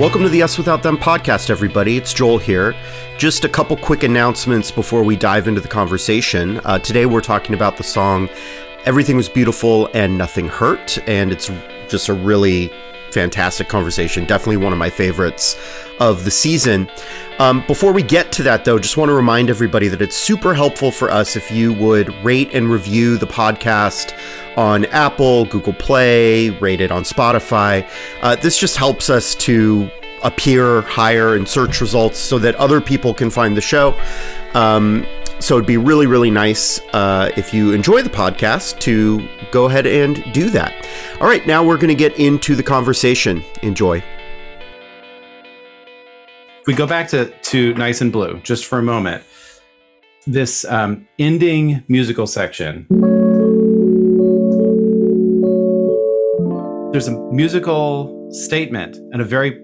Welcome to the Us Without Them podcast, everybody. It's Joel here. Just a couple quick announcements before we dive into the conversation. Uh, today we're talking about the song Everything Was Beautiful and Nothing Hurt, and it's just a really fantastic conversation. Definitely one of my favorites of the season. Um, before we get to that, though, just want to remind everybody that it's super helpful for us if you would rate and review the podcast on Apple, Google Play, rate it on Spotify. Uh, this just helps us to appear higher in search results so that other people can find the show. Um, so it'd be really, really nice uh, if you enjoy the podcast to go ahead and do that. All right, now we're going to get into the conversation. Enjoy. If we go back to, to Nice and Blue just for a moment, this um, ending musical section. There's a musical statement and a very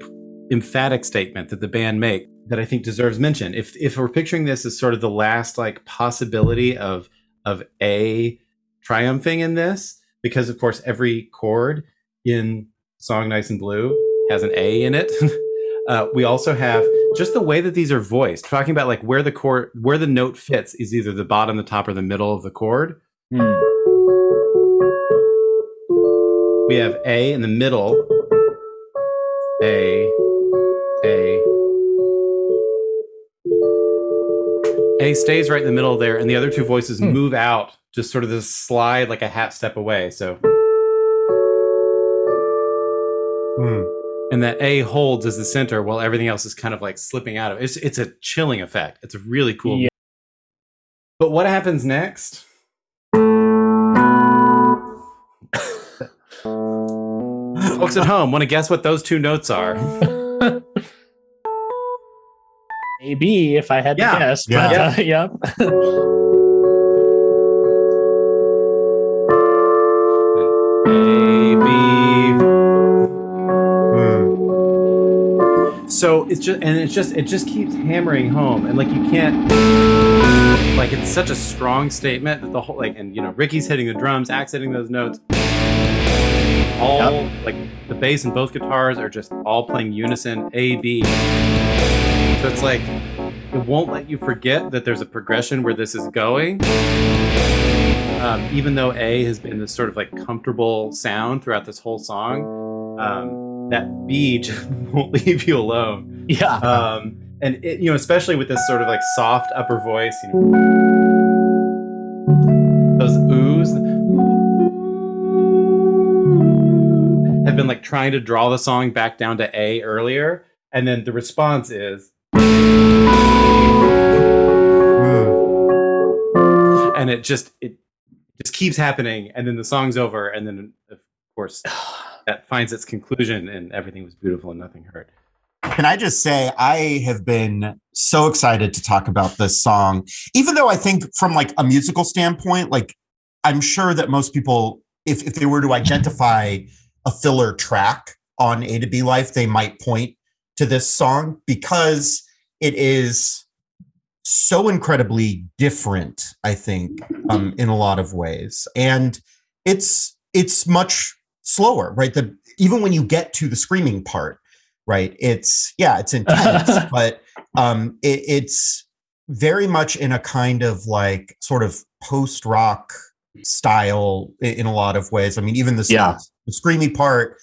emphatic statement that the band make that I think deserves mention. If if we're picturing this as sort of the last like possibility of of a triumphing in this, because of course every chord in song Nice and Blue has an A in it. uh, we also have just the way that these are voiced, talking about like where the chord where the note fits is either the bottom, the top, or the middle of the chord. Hmm. We have A in the middle, A, A stays right in the middle there, and the other two voices hmm. move out, just sort of this slide like a half step away. So, hmm. and that A holds as the center, while everything else is kind of like slipping out of it. It's it's a chilling effect. It's a really cool. Yeah. But what happens next? Folks at home want to guess what those two notes are. Maybe if I had yeah. to guess. Yeah. But, uh, yeah. So it's just and it's just it just keeps hammering home and like you can't like it's such a strong statement that the whole like and you know Ricky's hitting the drums, Axe hitting those notes. All yep. like the bass and both guitars are just all playing unison A B. So it's like it won't let you forget that there's a progression where this is going. Um, even though A has been this sort of like comfortable sound throughout this whole song, um, that B just won't leave you alone. Yeah. Um, and it, you know, especially with this sort of like soft upper voice, you know, those oohs have been like trying to draw the song back down to A earlier, and then the response is and it just it just keeps happening and then the song's over and then of course that finds its conclusion and everything was beautiful and nothing hurt. Can I just say I have been so excited to talk about this song, even though I think from like a musical standpoint, like I'm sure that most people, if if they were to identify a filler track on A to B Life, they might point to this song because it is so incredibly different i think um, in a lot of ways and it's it's much slower right the even when you get to the screaming part right it's yeah it's intense but um it, it's very much in a kind of like sort of post rock style in, in, a lot of ways i mean even the, yeah. the screamy part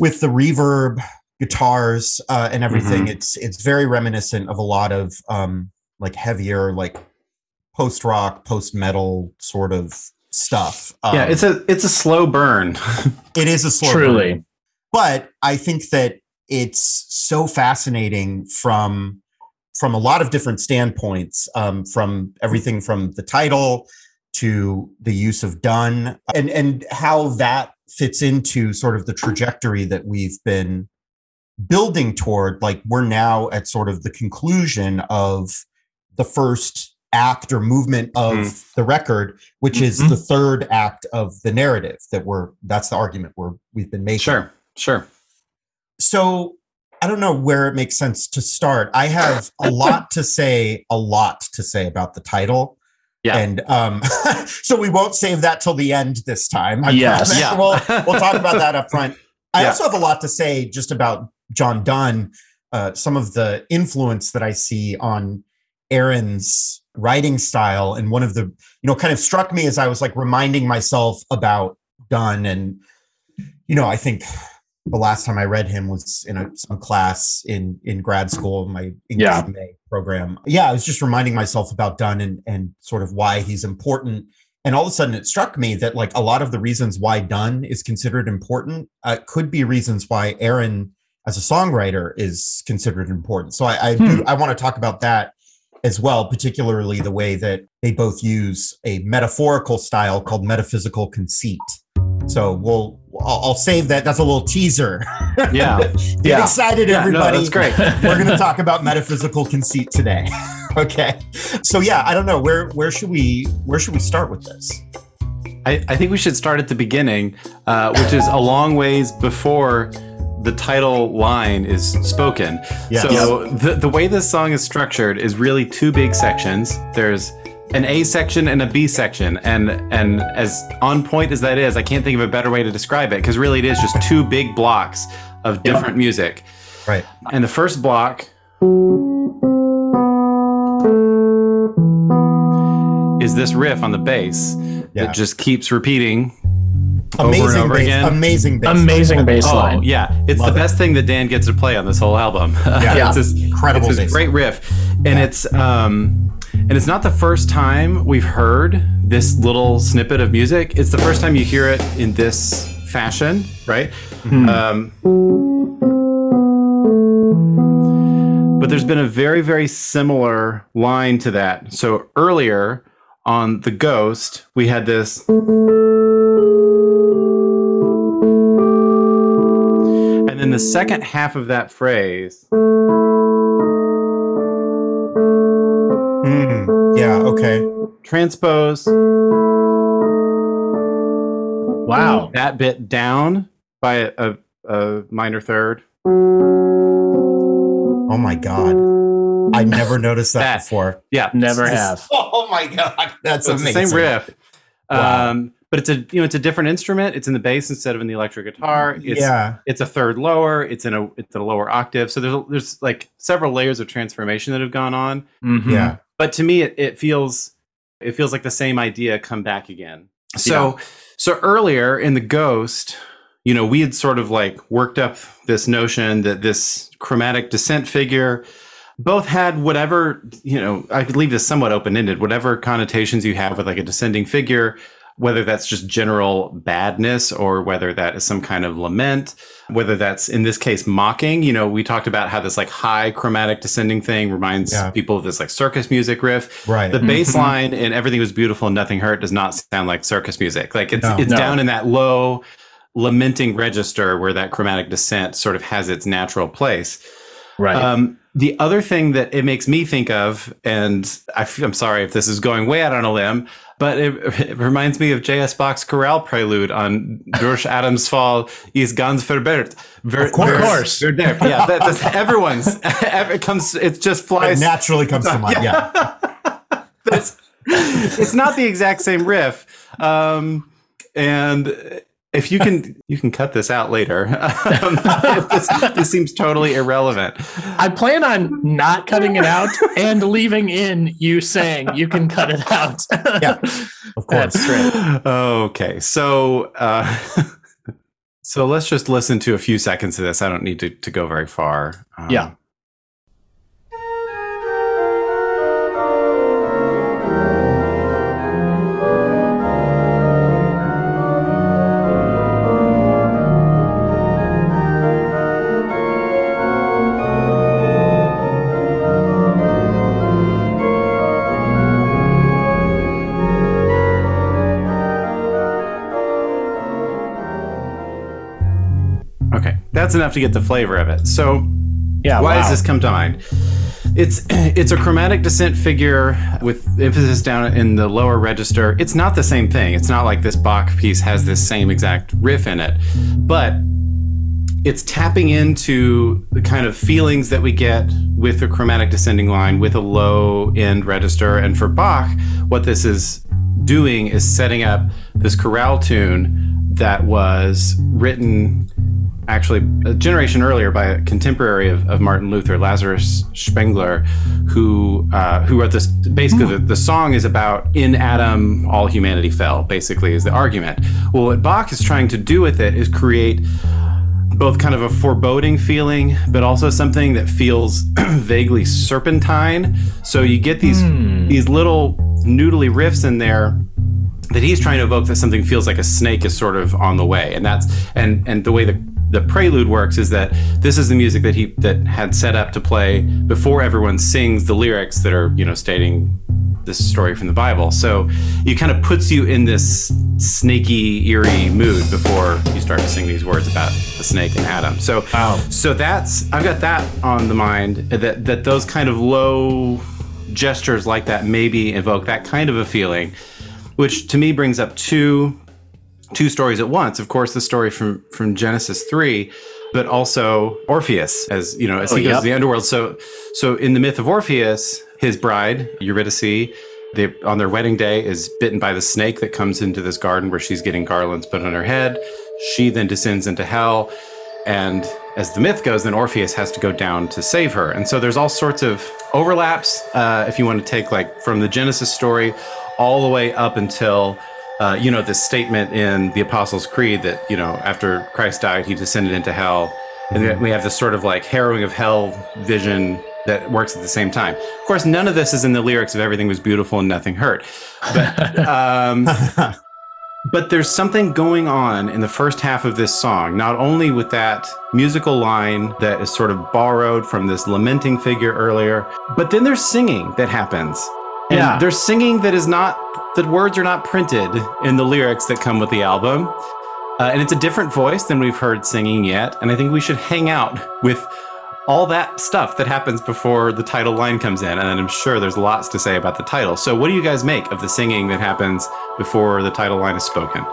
with the reverb guitars uh, and everything mm-hmm. it's it's very reminiscent of a lot of um like heavier, like post rock, post metal sort of stuff. Um, yeah, it's a it's a slow burn. it is a slow truly, burn. but I think that it's so fascinating from from a lot of different standpoints. Um, from everything from the title to the use of Donne and and how that fits into sort of the trajectory that we've been building toward like we're now at sort of the conclusion of the first act or movement of mm. the record, which mm-hmm. is the third act of the narrative that we're that's the argument we're we've been making. Sure, sure. So I don't know where it makes sense to start. I have a lot to say, a lot to say about the title. Yeah. And um, so we won't save that till the end this time. I yes. Yeah. We'll, we'll talk about that up front. I yeah. also have a lot to say just about John Donne, uh, some of the influence that I see on Aaron's writing style, and one of the, you know, kind of struck me as I was like reminding myself about Donne, and you know, I think the last time I read him was in a, some class in in grad school, my English Yeah. MA program. Yeah, I was just reminding myself about Donne and and sort of why he's important. And all of a sudden, it struck me that like a lot of the reasons why Donne is considered important uh, could be reasons why Aaron, as a songwriter, is considered important. So I I, do, Hmm. I want to talk about that as well, particularly the way that they both use a metaphorical style called metaphysical conceit. So we'll I'll, I'll save that. That's a little teaser. Yeah. Get Yeah. excited, Yeah, no, everybody. that's great. We're going to talk about metaphysical conceit today. okay. So yeah, I don't know where where should we where should we start with this? I, I think we should start at the beginning, uh, which is a long ways before the title line is spoken. Yes. So the, the way this song is structured is really two big sections. There's an A section and a B section, and and as on point as that is, I can't think of a better way to describe it because really it is just two big blocks of different music. Right. And the first block is this riff on the bass Yeah. that just keeps repeating over Amazing and over bass, again. amazing bass. Amazing bass Oh line. yeah, it's Love the it. best thing that Dan gets to play on this whole album. Yeah. it's this Incredible It's this bass great riff, and it's um, and it's not the first time we've heard this little snippet of music. It's the first time you hear it in this fashion, right? Hmm. Um, but there's been a very very similar line to that. So earlier on the Ghost, we had this. And then the second half of that phrase Mm, yeah. Okay. transpose Wow. that bit down by a, a, a minor third. Oh my god. I never noticed that, That- before. Yeah, Never It's- have. Oh my god. That's So the amazing. same riff. Wow. Um, but it's a you know it's a different instrument. It's in the bass instead of in the electric guitar. It's, yeah. it's a third lower. It's in a it's in a lower octave. So there's there's like several layers of transformation that have gone on. Mhm. Yeah. but to me it, it feels it feels like the same idea come back again so so earlier in the ghost you know we had sort of like worked up this notion that this chromatic descent figure both had whatever you know i could leave this somewhat open-ended whatever connotations you have with like a descending figure whether that's just general badness or whether that is some kind of lament whether that's in this case mocking you know we talked about how this like high chromatic descending thing reminds Yeah. people of this like circus music riff Right. the Mhm. bass line and everything was beautiful and nothing hurt does not sound like circus music like it's No. it's No. down in that low lamenting register where that chromatic descent sort of has its natural place Right. um, the other thing that it makes me think of, and I f- I'm sorry if this is going way out on a limb, but it, it reminds me of J.S. Bach's chorale prelude on Durch Adams Fall is ganz verbert. Ver, Of course. ver- Of course. Yeah, that, that's everyone's. It comes. It just It flies. naturally comes to mind. Yeah. That's- it's not the exact same riff. Um, and if you can, you can cut this out later. Um, this, this seems totally irrelevant. I plan on not cutting it out and leaving in you saying you can cut it out. Yeah. Of course. That's great. Okay, so uh, so let's just listen to a few seconds of this. I don't need to, to go very far. Um, Yeah. That's enough to get the flavor of it. So Yeah. why wow. does this come to mind? It's it's a chromatic descent figure with emphasis down in the lower register. It's not the same thing. It's not like this Bach piece has this same exact riff in it, but it's tapping into the kind of feelings that we get with a chromatic descending line with a low end register. And for Bach, what this is doing is setting up this chorale tune that was written actually a generation earlier by a contemporary of, of Martin Luther, Lazarus Spengler, who uh, who wrote this. Basically, the, the song is about in Adam all humanity fell. Basically, is the argument. Well, what Bach is trying to do with it is create both kind of a foreboding feeling, but also something that feels vaguely serpentine. So you get these these little noodly riffs in there that he's trying to evoke that something feels like a snake is sort of on the way, and that's and and the way the the prelude works is that this is the music that he that had set up to play before everyone sings the lyrics that are you know stating this story from the Bible. So it kind of puts you in this snaky, eerie mood before you start to sing these words about the snake and Adam. So Wow. so that's I've got that on the mind that that those kind of low gestures like that maybe evoke that kind of a feeling, which to me brings up two two stories at once. Of course, the story from from Genesis three, but also Orpheus, as you know, as Oh, he goes yep. to the underworld. So so in the myth of Orpheus, his bride Eurydice. They, on their wedding day is bitten by the snake that comes into this garden where she's getting garlands put on her head. She then descends into hell. And as the myth goes, then Orpheus has to go down to save her. And so there's all sorts of overlaps, uh, if you want to take like from the Genesis story all the way up until, uh, you know, this statement in the Apostles' Creed that, you know, after Christ died, he descended into hell. And then we have this sort of like harrowing of hell vision that works at the same time. Of course, none of this is in the lyrics of Everything Was Beautiful and Nothing Hurt. But, um, but there's something going on in the first half of this song, not only with that musical line that is sort of borrowed from this lamenting figure earlier, but then there's singing that happens. And Yeah. there's singing that is not, the words are not printed in the lyrics that come with the album. Uh, and it's a different voice than we've heard singing yet. And I think we should hang out with all that stuff that happens before the title line comes in. And I'm sure there's lots to say about the title. So, what do you guys make of the singing that happens before the title line is spoken?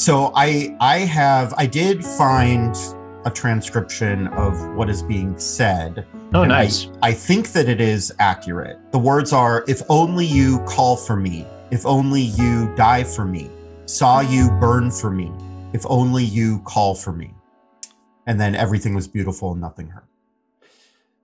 So I I have I did find a transcription of what is being said. Oh, and I- nice. I, think that it is accurate. The words are if only you call for me, if only you die for me, saw you burn for me, if only you call for me. And then everything was beautiful and nothing hurt.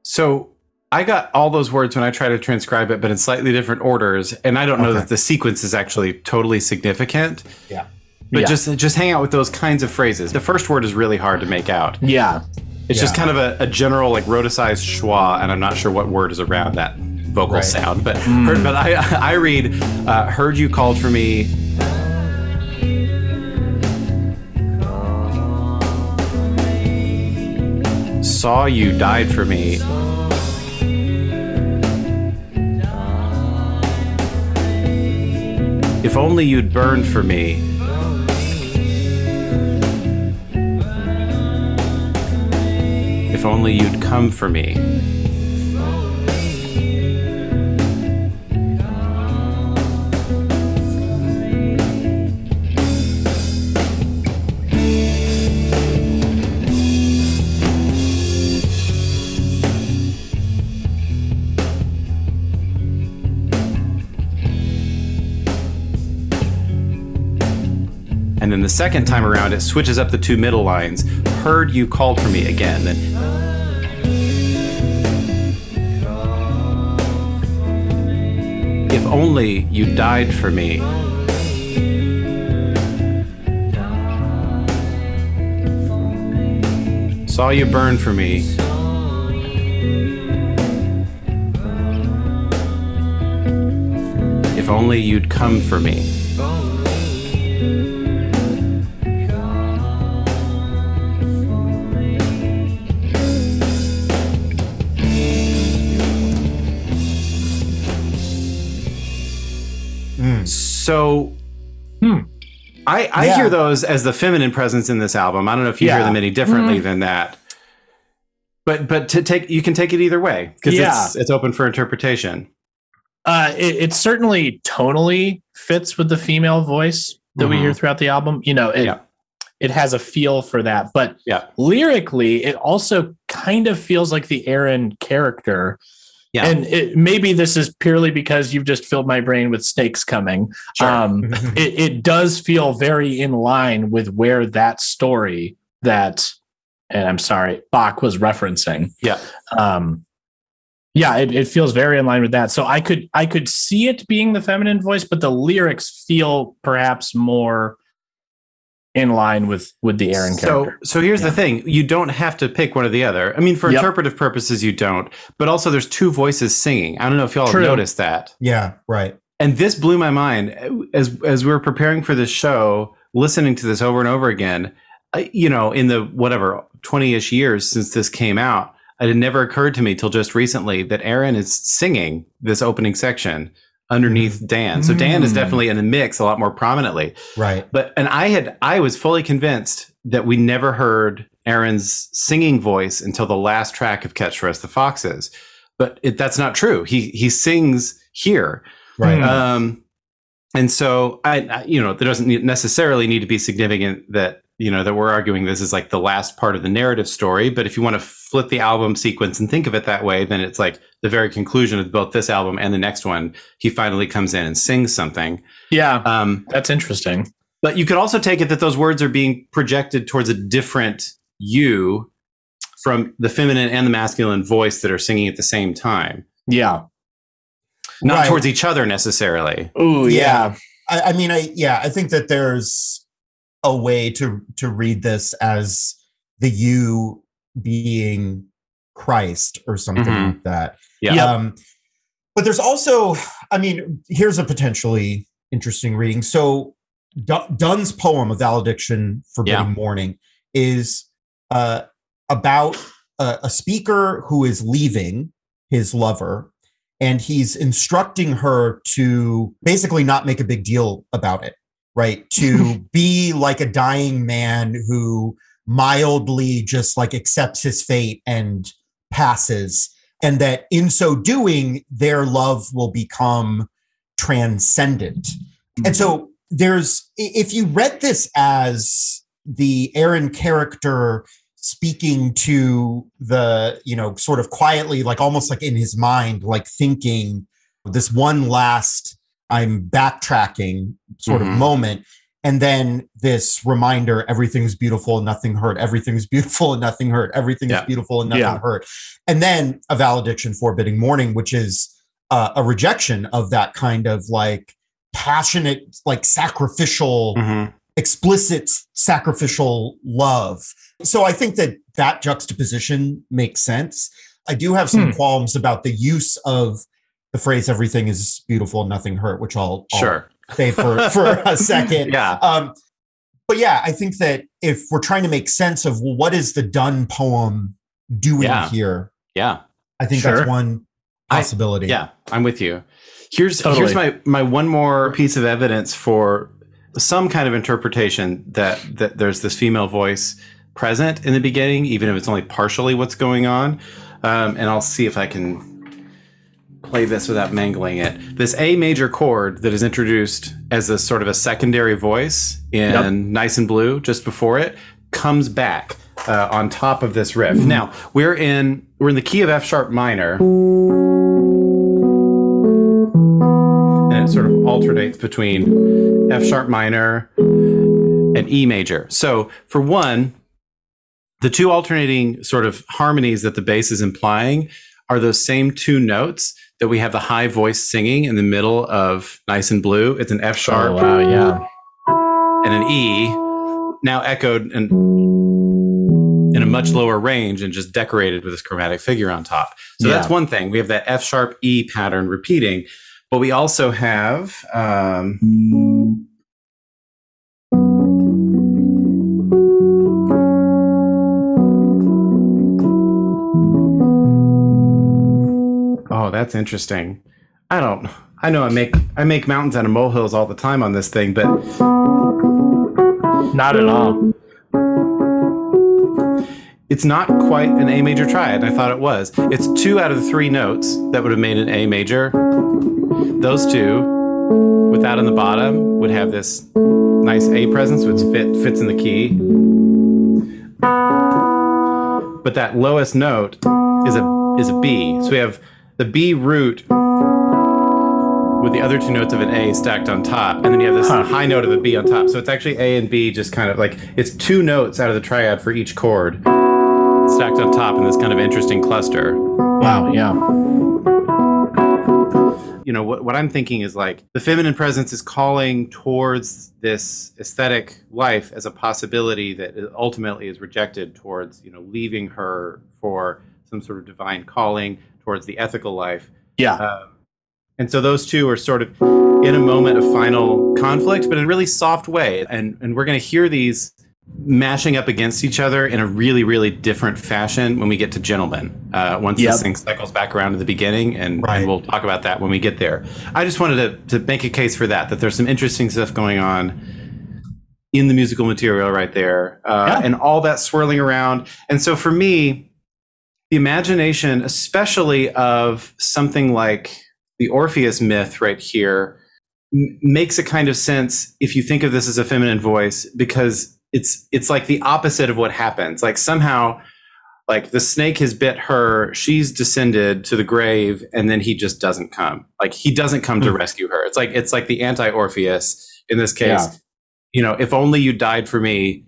So, I got all those words when I try to transcribe it, but in slightly different orders. And I don't know Okay. that the sequence is actually totally significant. Yeah. But Yeah. just just hang out with those kinds of phrases. The first word is really hard to make out. Yeah. It's just kind of a, a general like rhoticized schwa, and I'm not sure what word is around that vocal Right. sound. But heard, but I I read uh, heard you called for me. Saw you died for me. If only you'd burned for me. Only you'd come for me. And then the second time around, it switches up the two middle lines. Heard you called for me again. Only you died for me. Saw you burn for me. If only you'd come for me. So Hmm. I, I Yeah. hear those as the feminine presence in this album. I don't know if you hear them any differently Mm. than that. But but to take you can take it either way because Yeah. it's it's open for interpretation. Uh, it, it certainly tonally fits with the female voice that we Mhm. hear throughout the album. You know, it, Yeah. it has a feel for that. But Yeah. lyrically, it also kind of feels like the Aaron character. Yeah. And it, maybe this is purely because you've just filled my brain with snakes coming. Sure. Um, it, it does feel very in line with where that story that, and I'm sorry, Bach was referencing. Yeah. Um, yeah, it, it feels very in line with that. So I could I could see it being the feminine voice, but the lyrics feel perhaps more in line with with the Aaron so, character. so here's Yeah. the thing: you don't have to pick one or the other. I mean, for Yep. interpretive purposes, you don't. But also, there's two voices singing. I don't know if y'all True. have noticed that. Yeah, right. And this blew my mind as as we were preparing for this show, listening to this over and over again. I- You know, in the whatever twenty ish years since this came out, it had never occurred to me till just recently that Aaron is singing this opening section underneath Dan. So Dan is Mm. definitely in the mix a lot more prominently. Right. But and I had I was fully convinced that we never heard Aaron's singing voice until the last track of Catch for Us the Foxes. But it, that's not true. He he sings here. Right. Hmm. Um, and so I, I, you know, there doesn't necessarily need to be significant that you know that we're arguing this is like the last part of the narrative story. But if you want to flip the album sequence and think of it that way, then it's like the very conclusion of both this album and the next one. He finally comes in and sings something. yeah, Um, that's interesting. but you could also take it that those words are being projected towards a different you from the feminine and the masculine voice that are singing at the same time, Yeah. not Right. towards each other necessarily. Oh Yeah. yeah. I, I mean, I yeah, I think that there's a way to to read this as the you being Christ or something Mhm. like that. Yeah. Um, but there's also, I mean, here's a potentially interesting reading. So Du- Donne's poem, "A Valediction Forbidding Yeah. Mourning," is uh, about a, a speaker who is leaving his lover, and he's instructing her to basically not make a big deal about it, right? To be like a dying man who mildly just like accepts his fate and passes and that in so doing their love will become transcendent and so mm-hmm. there's if you read this as the aaron character speaking to the you know sort of quietly like almost like in his mind like thinking this one last i'm backtracking sort of Mhm. moment and then this reminder everything's beautiful and nothing hurt everything's beautiful and nothing hurt everything Yeah. beautiful and nothing Yeah. hurt and then a valediction forbidding mourning which is uh, a rejection of that kind of like passionate like sacrificial Mhm. explicit sacrificial love so i think that that juxtaposition makes sense i do have some Hmm. qualms about the use of the phrase everything is beautiful and nothing hurt which i'll, I'll Sure. say for for a second Yeah. um, but yeah, I think that if we're trying to make sense of well, what is the Donne poem doing Yeah. here, Yeah. I think Sure. that's one I- possibility. Yeah. I'm with you. Here's Totally. here's my my one more piece of evidence for some kind of interpretation that that there's this female voice present in the beginning, even if it's only partially what's going on. Um, and I'll see if I can play this without mangling it. This A major chord that is introduced as a sort of a secondary voice in Yep. Nice and Blue just before it comes back uh, on top of this riff. Now we're in we're in the key of F sharp minor, and it sort of alternates between F sharp minor and E major. So for one, the two alternating sort of harmonies that the bass is implying are those same two notes that we have the high voice singing in the middle of Nice and Blue. It's an F sharp Oh, wow, yeah. and an E, now echoed and in a much lower range and just decorated with this chromatic figure on top. So that's one thing. We have that F sharp E pattern repeating, but we also have. Um, that's interesting. I don't. I know I make I make mountains out of molehills all the time on this thing, but Not at all. it's not quite an A major triad. I thought it was. It's two out of the three notes that would have made an A major. Those two, with that on the bottom, would have this nice A presence, which fit fits in the key. but that lowest note is a is a B. So we have the B root with the other two notes of an A stacked on top, and then you have this Huh. high note of a B on top. So it's actually A and B, just kind of like it's two notes out of the triad for each chord stacked on top in this kind of interesting cluster. Wow. Yeah. you know what, what i'm thinking is like the feminine presence is calling towards this aesthetic life as a possibility that ultimately is rejected towards you know leaving her for some sort of divine calling towards the ethical life Yeah. um, and so those two are sort of in a moment of final conflict but in a really soft way and and we're going to hear these mashing up against each other in a really really different fashion when we get to gentlemen uh, once Yep. this thing cycles back around to the beginning and, Right. and we'll talk about that when we get there i just wanted to, to make a case for that that there's some interesting stuff going on in the musical material right there uh, Yeah. and all that swirling around and so for me the imagination especially of something like the orpheus myth right here m- makes a kind of sense if you think of this as a feminine voice because it's it's like the opposite of what happens like somehow like the snake has bit her she's descended to the grave and then he just doesn't come like he doesn't come to Hmm. rescue her it's like it's like the anti-orpheus in this case Yeah. you know if only you died for me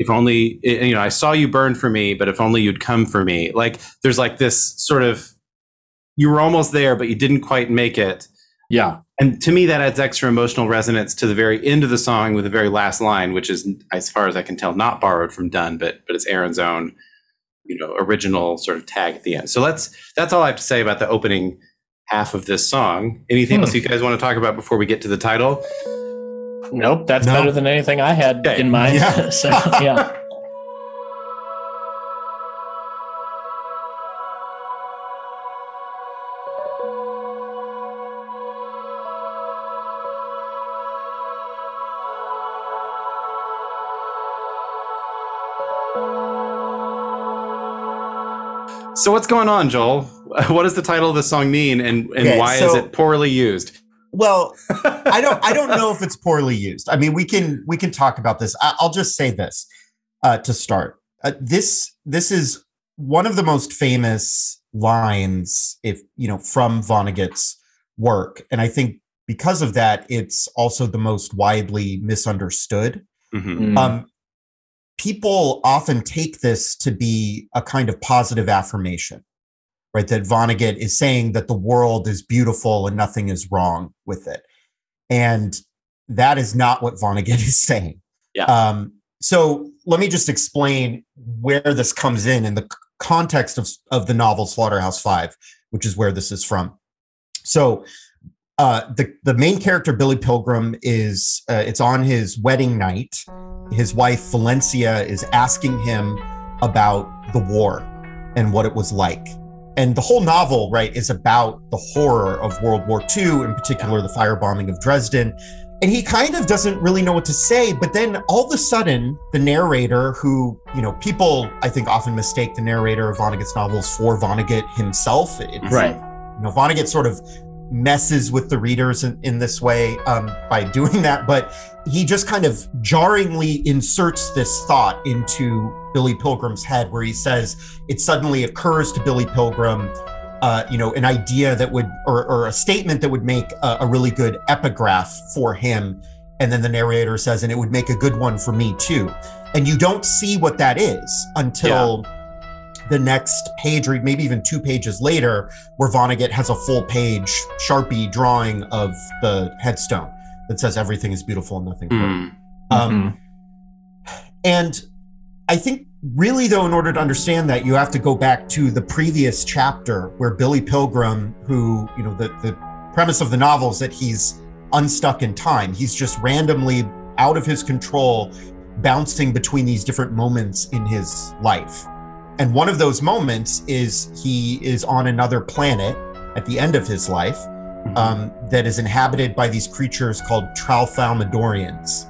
if only eh, you know i saw you burn for me but if only you'd come for me. Like there's like this sort of you were almost there but you didn't quite make it. Yeah. and to me that adds extra emotional resonance to the very end of the song with the very last line which is as far as i can tell not borrowed from Donne but but it's aaron's own you know original sort of tag at the end. So let's that's all i have to say about the opening half of this song. Anything Hmm. else you guys want to talk about before we get to the title Nope. That's No. better than anything I had Okay. in mind. Yeah. so yeah. so what's going on joel what does the title of the song mean and and Okay, why is it poorly used Well, I don't I don't know if it's poorly used. I mean, we can we can talk about this. I, I'll just say this uh, to start. Uh, this this is one of the most famous lines, if you know, from Vonnegut's work, and I think because of that, it's also the most widely misunderstood. Mhm. Mm. Um, people often take this to be a kind of positive affirmation, right? That Vonnegut is saying that the world is beautiful and nothing is wrong with it. And that is not what Vonnegut is saying. Yeah. Um, so let me just explain where this comes in in the context of, of the novel Slaughterhouse Five, which is where this is from. So uh, the the main character Billy Pilgrim is uh, it's on his wedding night. His wife Valencia is asking him about the war and what it was like. And the whole novel, right, is about the horror of World War II, in particular the firebombing of Dresden. And he kind of doesn't really know what to say. But then all of a sudden, the narrator, who, you know, people I think often mistake the narrator of Vonnegut's novels for Vonnegut himself. It's, Right. you know, Vonnegut sort of messes with the readers in, in this way um, by doing that, but he just kind of jarringly inserts this thought into Billy Pilgrim's head, where he says it suddenly occurs to Billy Pilgrim, uh, you know, an idea that would, or, or a statement that would make a, a really good epigraph for him. And then the narrator says, and it would make a good one for me too. And you don't see what that is until the next page, or maybe even two pages later, where Vonnegut has a full page Sharpie drawing of the headstone that says everything is beautiful and nothing broken. Mm. Um, and I think really though, in order to understand that, you have to go back to the previous chapter where Billy Pilgrim, who, you know, the, the premise of the novel is that he's unstuck in time. He's just randomly out of his control, bouncing between these different moments in his life. And one of those moments is he is on another planet at the end of his life um, that is inhabited by these creatures called Tralfamadorians.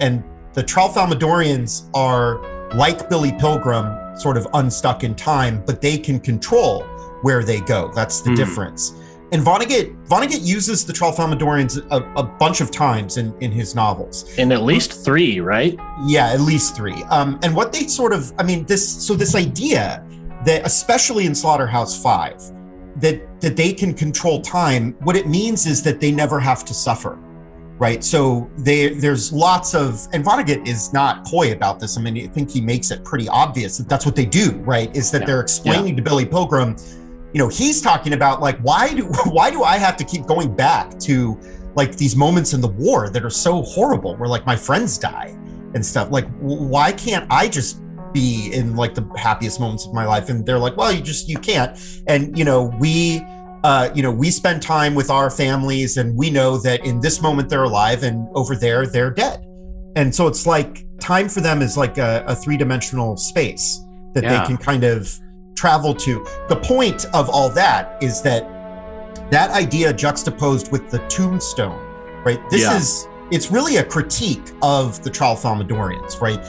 And the Tralfamadorians are like Billy Pilgrim, sort of unstuck in time, but they can control where they go. That's the Hmm. difference. And Vonnegut Vonnegut uses the Tralfamadorians a, a bunch of times in, in his novels. In at least three, right? Yeah, at least three. Um, and what they sort of, I mean, this, so this idea that especially in Slaughterhouse 5 that that they can control time what it means is that they never have to suffer right so they there's lots of and Vonnegut is not coy about this I mean I think he makes it pretty obvious that that's what they do right is that Yeah. they're explaining to Billy Pilgrim you know he's talking about like why do why do I have to keep going back to like these moments in the war that are so horrible where like my friends die and stuff? Like why can't I just be in like the happiest moments of my life? And they're like well you just you can't. And you know we uh you know we spend time with our families and we know that in this moment they're alive and over there they're dead. And so it's like time for them is like a, a three-dimensional space that Yeah. they can kind of travel to the point of all that is that that idea juxtaposed with the tombstone right this Yeah. is it's really a critique of the Tralfamadorians, right?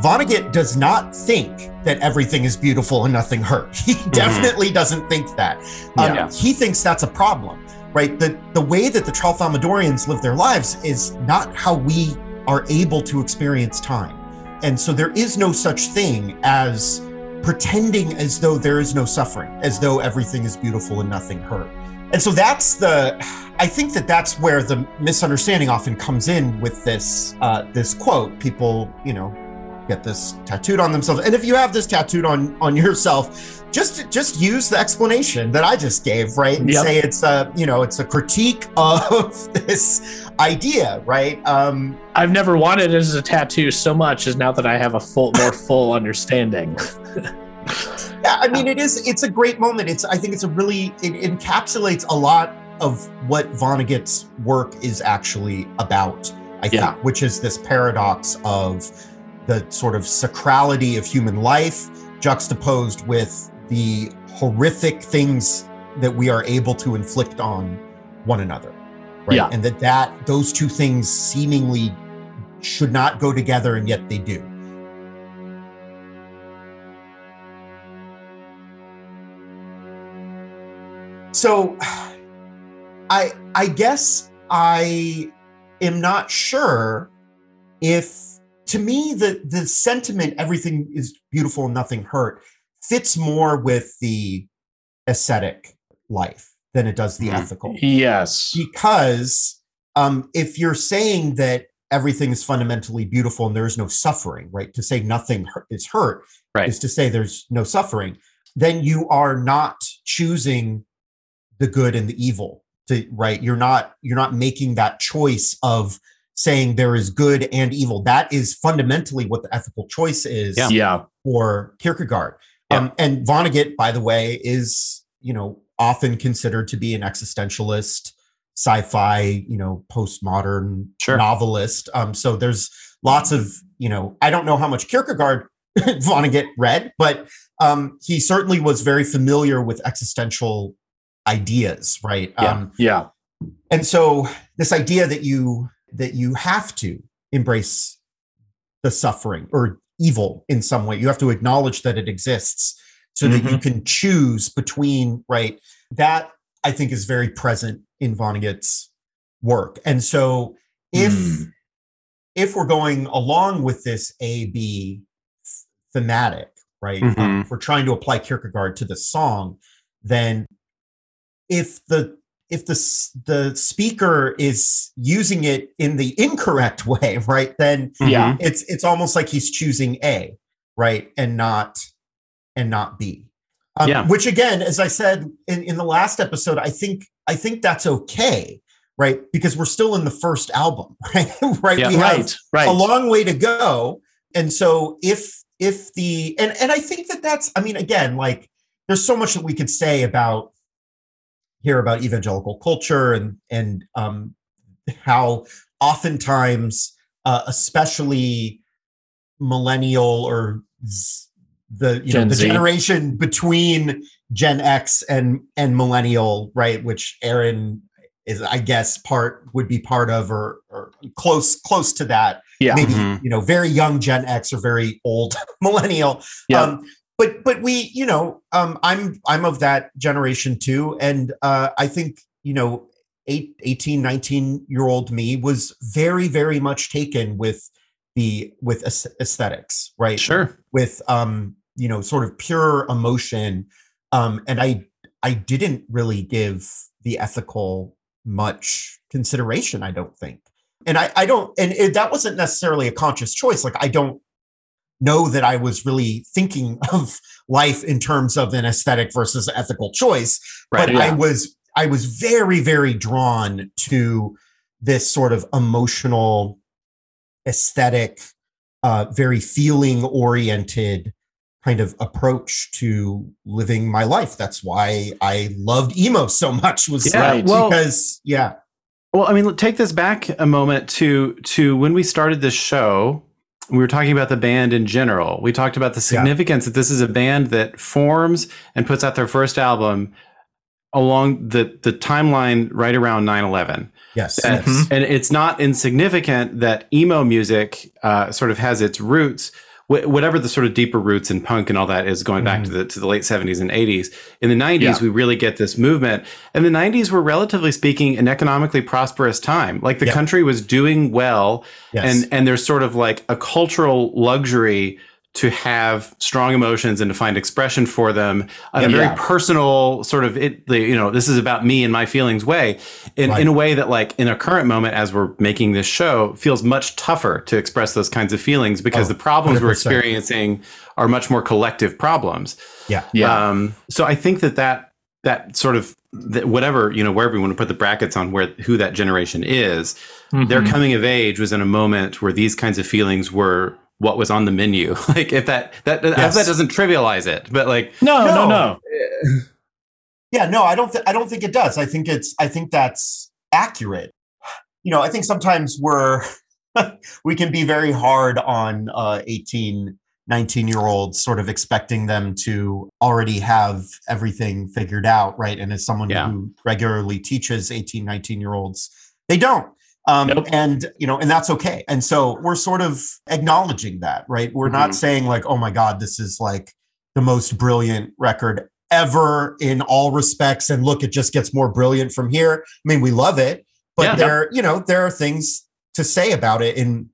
Vonnegut does not think that everything is beautiful and nothing hurt. He definitely doesn't think that. Um, Yeah. He thinks that's a problem, right? The the way that the Tralfamadorians live their lives is not how we are able to experience time, and so there is no such thing as pretending as though there is no suffering, as though everything is beautiful and nothing hurt. And so that's the, I think that that's where the misunderstanding often comes in with this uh, this quote. People, you know, get this tattooed on themselves, and if you have this tattooed on on yourself, just just use the explanation that I just gave, right? And Yep. say it's a, you know, it's a critique of this idea, right? Um, I've never wanted it as a tattoo so much as now that I have a full, more full understanding. yeah i mean it is it's a great moment it's i think it's a really it encapsulates a lot of what vonnegut's work is actually about i Yeah. think which is this paradox of the sort of sacrality of human life juxtaposed with the horrific things that we are able to inflict on one another right Yeah. and that that those two things seemingly should not go together and yet they do So I I guess I am not sure if to me the the sentiment everything is beautiful and nothing hurt fits more with the aesthetic life than it does the Mhm. ethical Yes. because um, if you're saying that everything is fundamentally beautiful and there is no suffering, right? To say nothing is hurt Right. is to say there's no suffering. Then you are not choosing the good and the evil. To, right? You're not you're not making that choice of saying there is good and evil. That is fundamentally what the ethical choice is Yeah. Yeah. for Kierkegaard. Yeah. Um, and Vonnegut, by the way, is you know often considered to be an existentialist, sci-fi, you know, postmodern Sure. novelist. Um, so there's lots of you know I don't know how much Kierkegaard Vonnegut read, but um, he certainly was very familiar with existential ideas, right? Yeah. Um, Yeah. and so this idea that you that you have to embrace the suffering or evil in some way you have to acknowledge that it exists so that you can choose between right that i think is very present in vonnegut's work and so if Hmm. if we're going along with this a b thematic right um, Mhm. if we're trying to apply kierkegaard to the song then if the if the the speaker is using it in the incorrect way right then Yeah. it's it's almost like he's choosing a right and not and not b um, Yeah. which again as i said in, in the last episode i think i think that's okay right because we're still in the first album right right Yeah. we have Right. Right. a long way to go and so if if the and and i think that that's i mean again like there's so much that we could say about here about evangelical culture and and um how oftentimes uh, especially millennial or z- the you know the Z. generation between gen x and and millennial right which aaron is i guess part would be part of or or close close to that Yeah. maybe Mhm. you know very young gen x or very old millennial Yeah. um but but we you know um i'm i'm of that generation too. And uh i think you know eight, 18 19 year old me was very very much taken with the with aesthetics right? Sure. with um you know sort of pure emotion. Um and i i didn't really give the ethical much consideration i don't think. And i i don't and it, that wasn't necessarily a conscious choice. Like i don't know that i was really thinking of life in terms of an aesthetic versus ethical choice Right, but i was i was very very drawn to this sort of emotional aesthetic uh very feeling oriented kind of approach to living my life that's why i loved emo so much was Yeah, Right. well, because yeah Well, I mean, take this back a moment to to when we started this show. We were talking about the band in general. We talked about the Yeah. significance that this is a band that forms and puts out their first album along the the timeline right around 9/11. yes, And, yes. and it's not insignificant that emo music uh, sort of has its roots, wh- whatever the sort of deeper roots in punk and all that is, going back mm-hmm. to the to the late seventies and eighties. In the nineties, Yeah. we really get this movement, and the nineties were relatively speaking an economically prosperous time. Like the Yeah. country was doing well, yes. and and there's sort of like a cultural luxury to have strong emotions and to find expression for them in a very Yeah. personal sort of it the, you know this is about me and my feelings way in, Right. in a way that like in a current moment as we're making this show feels much tougher to express those kinds of feelings because Oh, the problems we're experiencing are much more collective problems yeah Yeah. um, so I think that that that sort of that whatever you know wherever you want to put the brackets on where who that generation is, their Mhm. coming of age was in a moment where these kinds of feelings were what was on the menu. like if that that I hope Yes. that doesn't trivialize it, but like no, no, No. no. Yeah, no, I don't. Th- I don't think it does. I think it's. I think that's accurate. You know, I think sometimes we're we can be very hard on uh, 18, 19 year olds, sort of expecting them to already have everything figured out, right? And as someone Yeah. who regularly teaches 18, 19 year olds, they don't. Um, Nope. And you know, and that's okay. And so we're sort of acknowledging that, right? We're not Mhm. saying like, "Oh my God, this is like the most brilliant record ever in all respects and look it just gets more brilliant from here i mean we love it but Yeah. there you know there are things to say about it in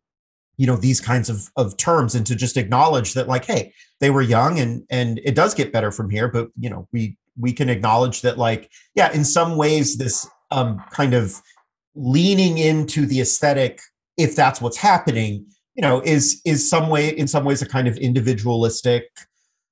you know these kinds of of terms and to just acknowledge that like hey they were young and and it does get better from here but you know we we can acknowledge that like yeah in some ways this um kind of leaning into the aesthetic if that's what's happening you know is is some way in some ways a kind of individualistic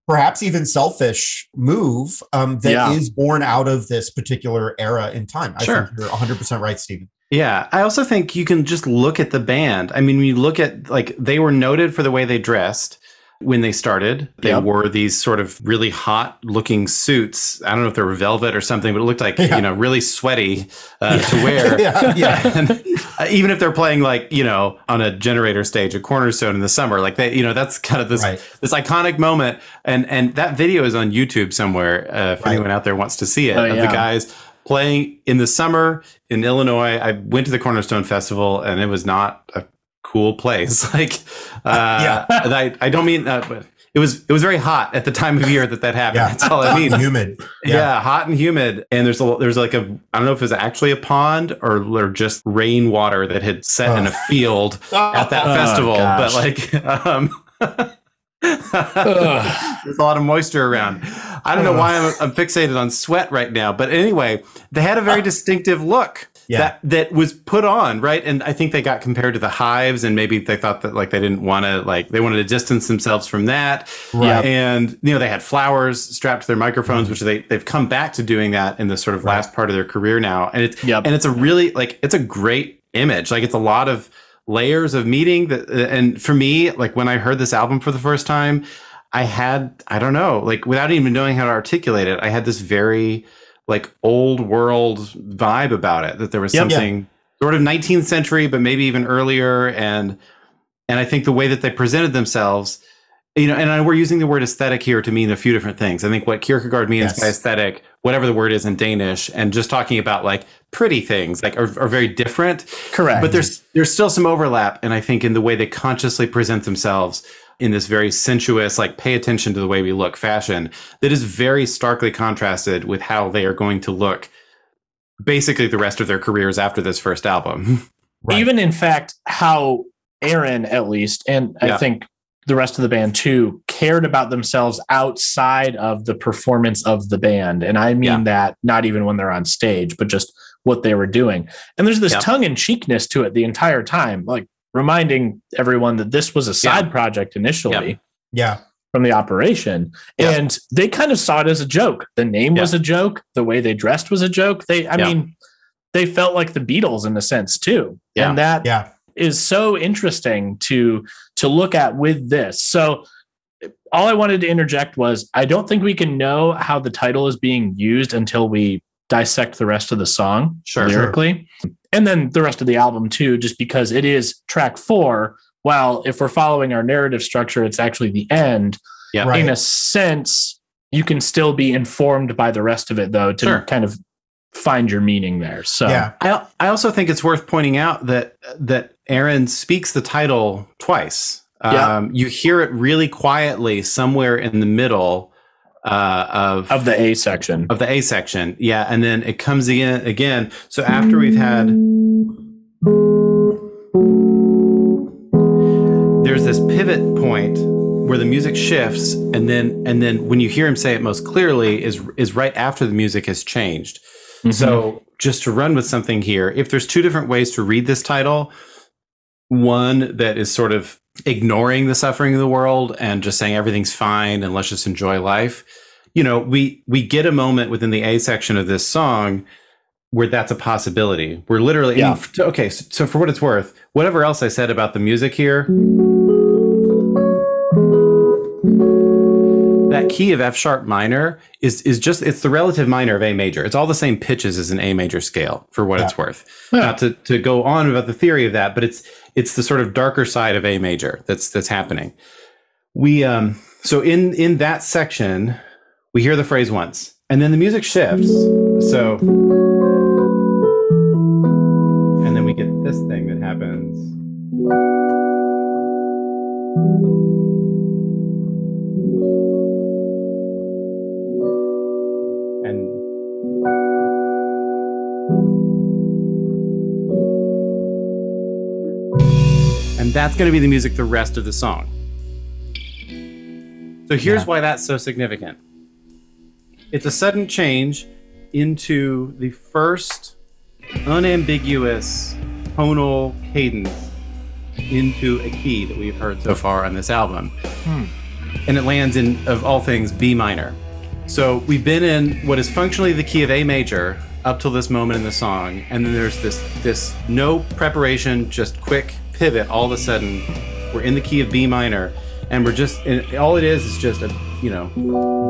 perhaps even selfish move um, that is Yeah. born out of this particular era in time. I Sure. think you're 100% right, Stephen. Yeah, I also think you can just look at the band. I mean, when you look at like they were noted for the way they dressed when they started. They Yep. wore these sort of really hot looking suits. I don't know if they were velvet or something, but it looked like Yeah. you know really sweaty uh, to wear. yeah, yeah. and uh, even if they're playing like you know on a generator stage at cornerstone in the summer like they you know that's kind of this Right. this iconic moment and and that video is on youtube somewhere uh, if Right. anyone out there wants to see it Oh, of yeah. the guys playing in the summer in illinois i went to the cornerstone festival and it was not a cool place like uh Yeah. I, I don't mean uh, but it was it was very hot at the time of year that that happened Yeah. that's all i mean humid. yeah. hot and humid. And there's a there's like a I don't know if it was actually a pond or, or just rainwater that had set in a Oh. field at that Oh, festival. gosh. But like um. There's a lot of moisture around. I don't know why I'm, I'm fixated on sweat right now, but anyway, they had a very distinctive look Yeah. that that was put on, right? And I think they got compared to the hives, and maybe they thought that like they didn't want to like they wanted to distance themselves from that, Right. And you know they had flowers strapped to their microphones, which they they've come back to doing that in the sort of Mm-hmm. Right. last part of their career now, and it's Yep. and it's a really like it's a great image, like it's a lot of layers of meeting that uh, and for me like when i heard this album for the first time i had i don't know like without even knowing how to articulate it i had this very like old world vibe about it that there was Yep. Something sort of 19th century but maybe even earlier and and i think the way that they presented themselves you know and I, we're using the word aesthetic here to mean a few different things i think what kierkegaard means Yes. by aesthetic whatever the word is in danish and just talking about like pretty things like are, are very different Correct. but there's there's still some overlap and i think in the way they consciously present themselves in this very sensuous like pay attention to the way we look fashion that is very starkly contrasted with how they are going to look basically the rest of their careers after this first album Right. even in fact how Aaron at least and Yeah. I think the rest of the band too cared about themselves outside of the performance of the band. And I mean Yeah. that not even when they're on stage, but just what they were doing. And there's this Yeah. tongue in cheekness to it the entire time, like reminding everyone that this was a side Yeah. project initially Yeah. from the operation. Yeah. And they kind of saw it as a joke. The name was a joke. The way they dressed was a joke. They, I Yeah. mean, they felt like the Beatles in a sense too. Yeah. And that Yeah. is so interesting to to look at with this. So all I wanted to interject was I don't think we can know how the title is being used until we dissect the rest of the song Sure. lyrically. And then the rest of the album too, just because it is track four. While if we're following our narrative structure, it's actually the end. Yeah. Right. In a sense, you can still be informed by the rest of it though to Sure. kind of find your meaning there. So Yeah. I I also think it's worth pointing out that that Aaron speaks the title twice. Yeah. Um, you hear it really quietly somewhere in the middle uh, of of the A section. of the A section. Yeah, and then it comes again again. So after we've had there's this pivot point where the music shifts and then and then when you hear him say it most clearly is is right after the music has changed. Mm-hmm. So just to run with something here, if there's two different ways to read this title, one that is sort of ignoring the suffering of the world and just saying everything's fine and let's just enjoy life. You know, we we get a moment within the A section of this song where that's a possibility. We're literally Yeah. okay. So, so for what it's worth, whatever else I said about the music here, that key of F sharp minor is is just it's the relative minor of A major. It's all the same pitches as an A major scale for what it's worth. Yeah. Not to, to go on about the theory of that, but it's it's the sort of darker side of A major that's that's happening. We um so in in that section we hear the phrase once and then the music shifts. So and then we get this thing that happens. And that's going to be the music the rest of the song. So here's Yeah. why that's so significant. It's a sudden change into the first unambiguous tonal cadence into a key that we've heard so far on this album. Hmm. And it lands in, of all things, B minor. So we've been in what is functionally the key of A major up till this moment in the song, and then there's this this no preparation, just quick pivot. All of a sudden, we're in the key of B minor, and we're just and all it is is just a you know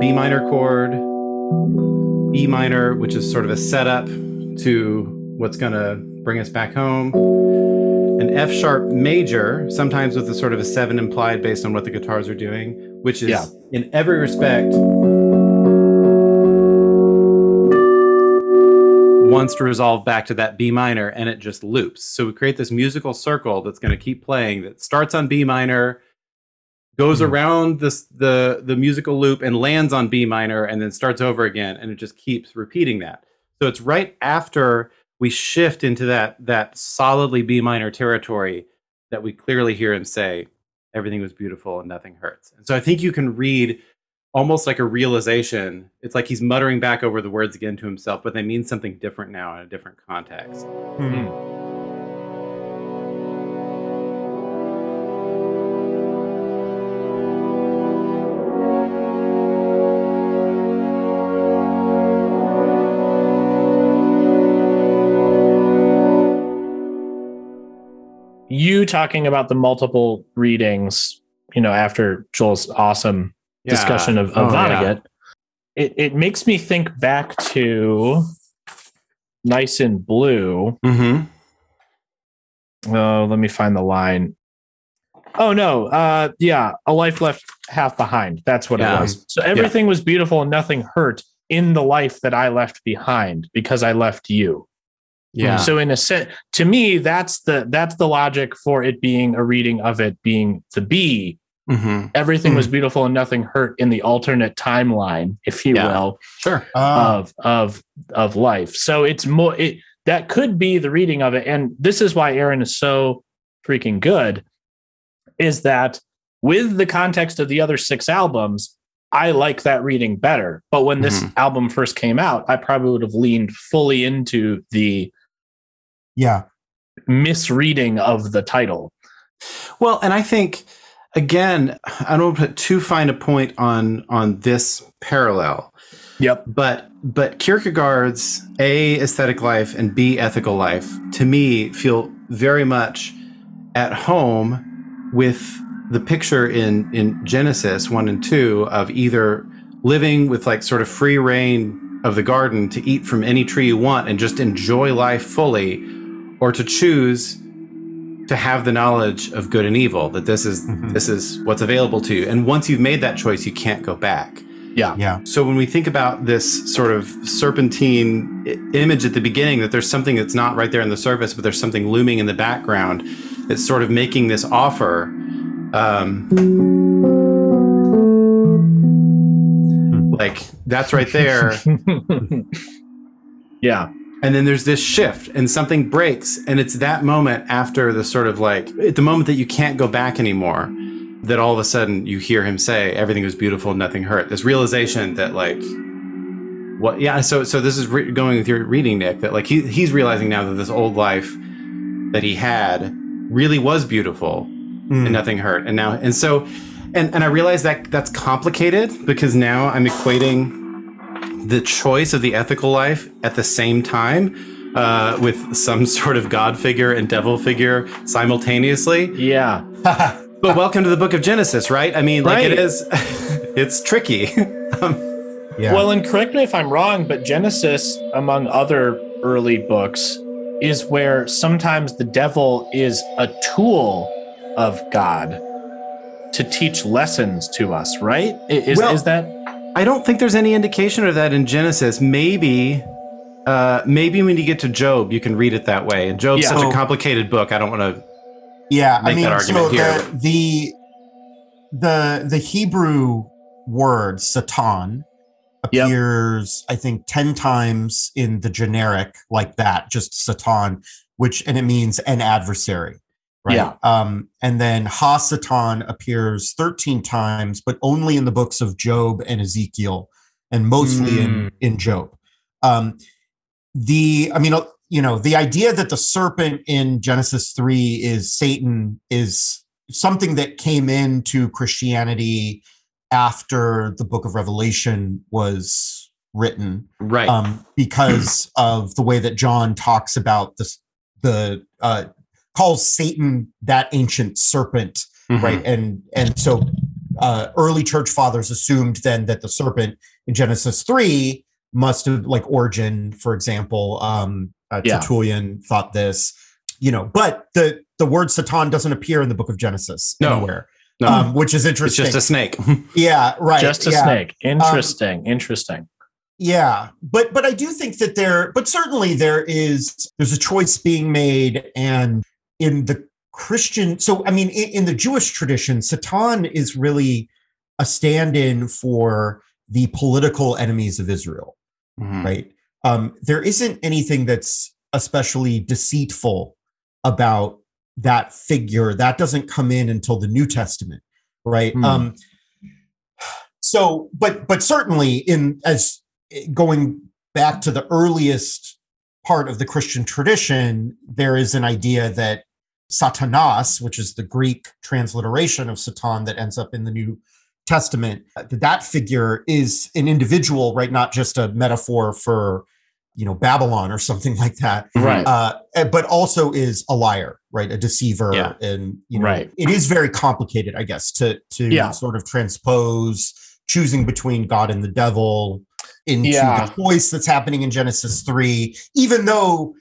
B minor chord, E minor, which is sort of a setup to what's gonna bring us back home. An F sharp major, sometimes with a sort of a seven implied based on what the guitars are doing, which is Yeah. in every respect wants to resolve back to that B minor and it just loops. So we create this musical circle that's going to keep playing that starts on B minor, goes Hmm. around this the the musical loop and lands on B minor and then starts over again and it just keeps repeating that. So it's right after we shift into that that solidly B minor territory that we clearly hear him say everything was beautiful and nothing hurts. And so I think you can read almost like a realization. It's like he's muttering back over the words again to himself, but they mean something different now in a different context. Hmm. you talking about the multiple readings, you know, after Joel's awesome discussion of, of Oh, yeah. Vonnegut, it, it makes me think back to Nice and Blue. Mm-hmm. Oh, let me find the line. Oh no, uh yeah, a life left half behind. That's what Yeah. it was. So everything was beautiful and nothing hurt in the life that I left behind because I left you. Yeah. So in a sense, to me, that's the that's the logic for it being a reading of it being the B. mm-hmm. Everything was beautiful and nothing hurt in the alternate timeline, if you Yeah. will, Sure. Ah, of of of life. So it's more it that could be the reading of it, and this is why Aaron is so freaking good. Is that with the context of the other six albums, I like that reading better. But when this Mhm. album first came out, I probably would have leaned fully into the Yeah. misreading of the title. Well, and I think again, I don't want to put too fine a point on on this parallel, Yep. but but Kierkegaard's A aesthetic life and B ethical life to me feel very much at home with the picture in in Genesis 1 and 2 of either living with like sort of free reign of the garden to eat from any tree you want and just enjoy life fully or to choose to have the knowledge of good and evil that this is Mhm. this is what's available to you and once you've made that choice you can't go back Yeah. Yeah. so when we think about this sort of serpentine image at the beginning that there's something that's not right there in the surface but there's something looming in the background that's sort of making this offer um, like that's right there yeah. And then there's this shift and something breaks and it's that moment after the sort of like at the moment that you can't go back anymore that all of a sudden you hear him say everything was beautiful nothing hurt this realization that like what yeah so so this is re- going with your reading nick that like he, he's realizing now that this old life that he had really was beautiful Mm. and nothing hurt and now and so and and i realize that that's complicated because now i'm equating the choice of the ethical life at the same time uh, with some sort of god figure and devil figure simultaneously Yeah. but welcome to the book of genesis right i mean like Right. it is it's tricky um, yeah. Well, and correct me if I'm wrong, but Genesis, among other early books, is where sometimes the devil is a tool of God to teach lessons to us, right? Is, Well- is that I don't think there's any indication of that in Genesis. Maybe, uh, maybe when you get to Job, you can read it that way. And Job's Yeah. such a complicated book. I don't want to. Yeah, I mean, that so here, the, the the the Hebrew word Satan Yep. appears, I think, ten times in the generic like that, just Satan, which and it means an adversary, right? Yeah. Um, and then Ha Satan appears thirteen times, but only in the books of Job and Ezekiel, and mostly in Mm. in Job. Um, the I mean, uh, you know, the idea that the serpent in Genesis 3 is Satan is something that came into Christianity after the book of Revelation was written Right. um, because of the way that John talks about this, the uh, calls Satan that ancient serpent Mhm. right and and so uh early church fathers assumed then that the serpent in genesis 3 must have like Origen for example um uh, Yeah. tertullian thought this you know but the the word satan doesn't appear in the book of genesis No. anywhere No, um which is interesting. it's interesting just a snake. yeah right just a yeah. snake? Interesting. interesting. Yeah, but but I do think that there, but certainly there is there's a choice being made, and in the Christian, so I mean, in, in the Jewish tradition, Satan is really a stand-in for the political enemies of Israel, Mhm. right? Um, there isn't anything that's especially deceitful about that figure. That doesn't come in until the New Testament, right? Hmm. Um, so, but but certainly in as going back to the earliest part of the Christian tradition, there is an idea that Satanas, which is the Greek transliteration of Satan that ends up in the New Testament, that that figure is an individual, right? Not just a metaphor for, you know, Babylon or something like that, Right. uh, but also is a liar, right? A deceiver, Yeah. and you know, Right. it is very complicated, I guess, to to Yeah. sort of transpose choosing between God and the devil into Yeah. the choice that's happening in Genesis three, even though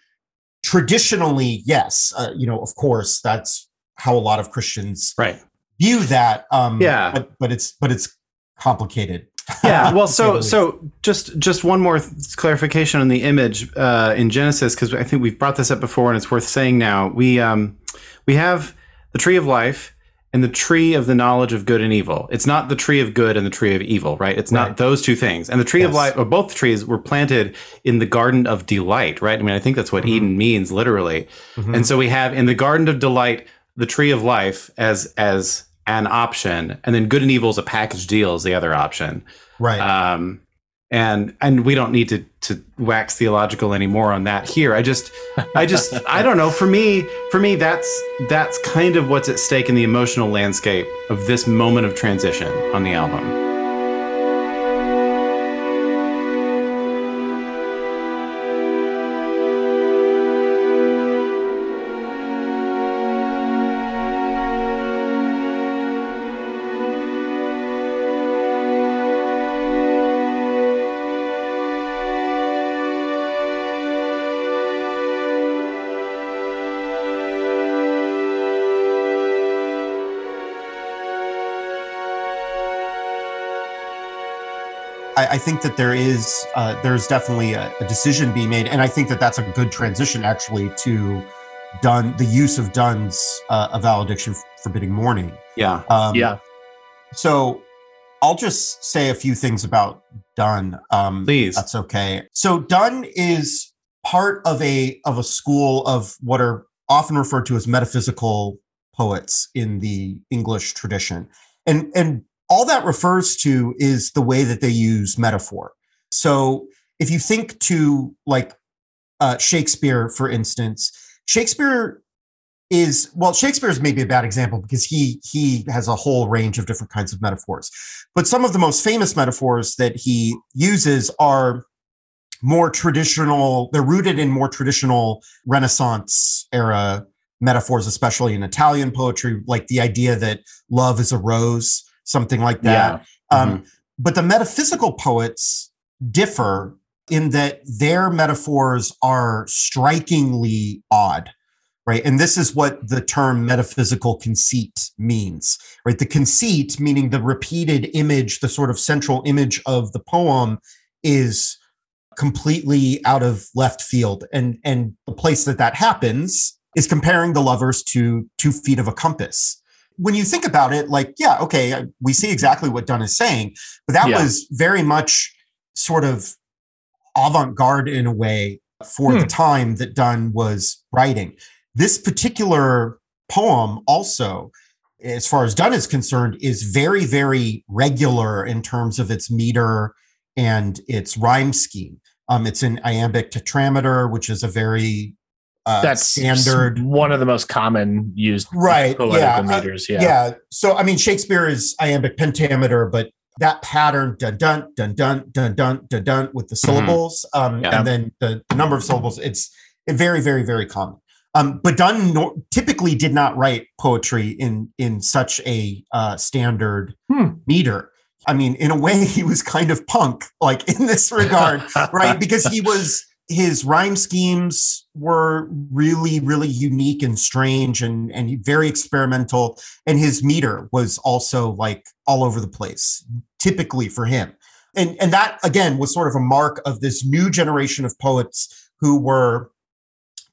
traditionally, yes, uh, you know, of course, that's how a lot of Christians Right. view that. Um, Yeah. but but it's but it's complicated. yeah well to say the so so just just one more th- clarification on the image uh, in genesis because i think we've brought this up before and it's worth saying now we um we have the tree of life and the tree of the knowledge of good and evil it's not the tree of good and the tree of evil right it's not Right. those two things and the tree of life or both trees were planted in the garden of delight right i mean i think that's what Mhm. eden means literally Mhm. and so we have in the garden of delight the tree of life as as an option, and then good and evil is a package deal is the other option. Right. Um, and and we don't need to to wax theological anymore on that here. I just I just I don't know. For me, for me, that's that's kind of what's at stake in the emotional landscape of this moment of transition on the album. I, I think that there is uh, there's definitely a, a decision being made, and I think that that's a good transition actually to Donne the use of Donne's uh, a valediction forbidding mourning. Yeah. Um, yeah. So I'll just say a few things about Donne. Um, Please. That's okay. So Donne is part of a of a school of what are often referred to as metaphysical poets in the English tradition. And and all that refers to is the way that they use metaphor. So if you think to like uh, Shakespeare, for instance, Shakespeare is well, Shakespeare is maybe a bad example because he he has a whole range of different kinds of metaphors. But some of the most famous metaphors that he uses are more traditional, they're rooted in more traditional Renaissance era metaphors, especially in Italian poetry, like the idea that love is a rose, something like that. Um, but the metaphysical poets differ in that their metaphors are strikingly odd right? And this is what the term metaphysical conceit means right? The conceit meaning the repeated image the sort of central image of the poem is completely out of left field. And and the place that that happens is comparing the lovers to two feet of a compass when you think about it like yeah okay we see exactly what Donne is saying but that Yeah. was very much sort of avant-garde in a way for Hmm. the time that Donne was writing this particular poem also as far as Donne is concerned is very very regular in terms of its meter and its rhyme scheme um, it's an iambic tetrameter which is a very uh, that's standard one of the most common used right yeah. Uh, meters yeah yeah so i mean shakespeare is iambic pentameter but that pattern dun dun dun dun dun dun dun, dun with the mm-hmm. syllables mm-hmm. um, yeah. and then the, the, number of syllables it's very very very common um, but Donne nor- typically did not write poetry in in such a uh, standard hmm. meter. I mean, in a way, he was kind of punk, like in this regard, right? Because he was his rhyme schemes were really, really unique and strange and and very experimental. And his meter was also like all over the place, typically for him. And and that again was sort of a mark of this new generation of poets who were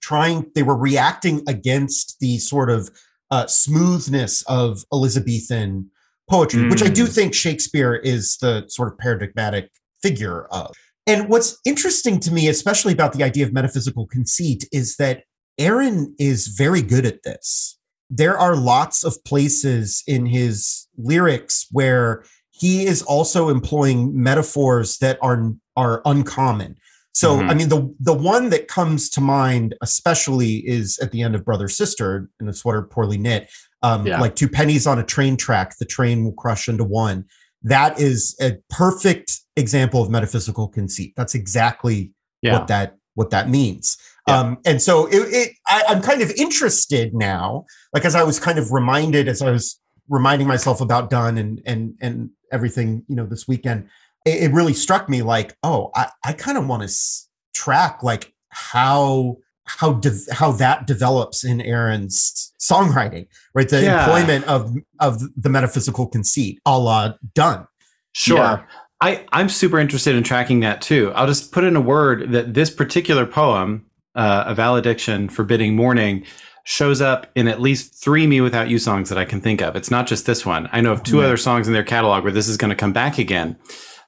trying, they were reacting against the sort of uh, smoothness of Elizabethan poetry, which I do Mm. think Shakespeare is the sort of paradigmatic figure of. And what's interesting to me, especially about the idea of metaphysical conceit, is that Aaron is very good at this. There are lots of places in his lyrics where he is also employing metaphors that are are uncommon. So, Mhm. I mean, the the one that comes to mind, especially, is at the end of Brother Sister in a sweater poorly knit. Um, Yeah. Like two pennies on a train track, the train will crush into one. That is a perfect example of metaphysical conceit. That's exactly Yeah. what that what that means. Yeah. Um, and so it, it I, I'm kind of interested now, like as I was kind of reminded as I was reminding myself about Donne and and and everything, you know, this weekend, it, it really struck me like, oh, I, I kind of want to s- track like how how de- how that develops in Aaron's songwriting, right? The Yeah. employment of of the metaphysical conceit, a la Donne. Sure. Yeah. I, I'm super interested in tracking that too. I'll just put in a word that this particular poem, uh, A Valediction Forbidding Mourning, shows up in at least three mewithoutYou songs that I can think of. It's not just this one. I know of two Yeah. other songs in their catalog where this is going to come back again.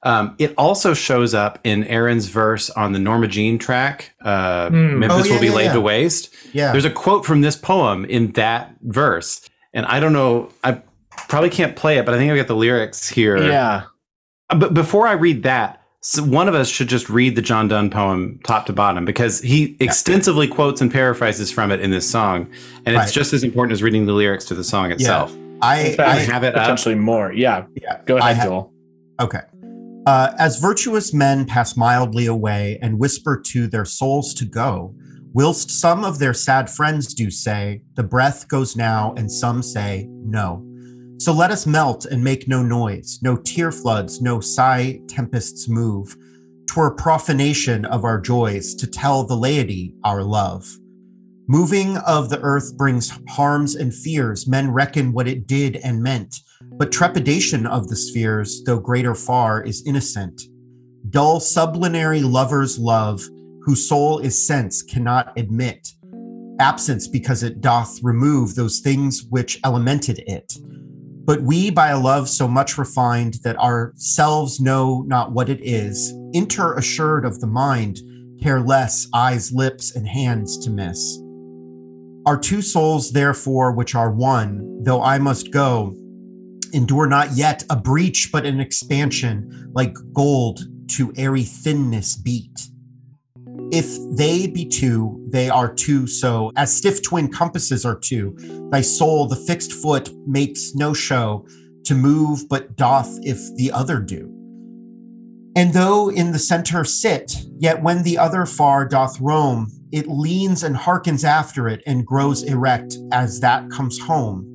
Um, it also shows up in Aaron's verse on the Norma Jean track, uh, Mm. Memphis Oh, yeah, Will Be yeah, Laid yeah. to Waste. Yeah. There's a quote from this poem in that verse. And I don't know, I probably can't play it, but I think I've got the lyrics here. Yeah. Uh, But before I read that, so one of us should just read the John Donne poem top to bottom because he extensively quotes and paraphrases from it in this song, and it's just as important as reading the lyrics to the song itself. I, fact, I have it up. potentially more. Yeah. yeah. Go ahead, have- Joel. Okay. Uh, as virtuous men pass mildly away and whisper to their souls to go, whilst some of their sad friends do say, the breath goes now, and some say, no. So let us melt and make no noise, no tear floods, no sigh tempests move. Twere profanation of our joys to tell the laity our love. Moving of the earth brings harms and fears, men reckon what it did and meant. But trepidation of the spheres, though greater far, is innocent. Dull sublunary lovers love, whose soul is sense cannot admit. Absence because it doth remove those things which elemented it. But we by a love so much refined that ourselves know not what it is, enter assured of the mind, care less eyes, lips, and hands to miss. Our two souls, therefore, which are one, though I must go, endure not yet a breach, but an expansion, like gold to airy thinness beat. If they be two, they are two so, as stiff twin compasses are two. Thy soul, the fixed foot, makes no show to move, but doth if the other do. And though in the center sit, yet when the other far doth roam, it leans and hearkens after it and grows erect as that comes home.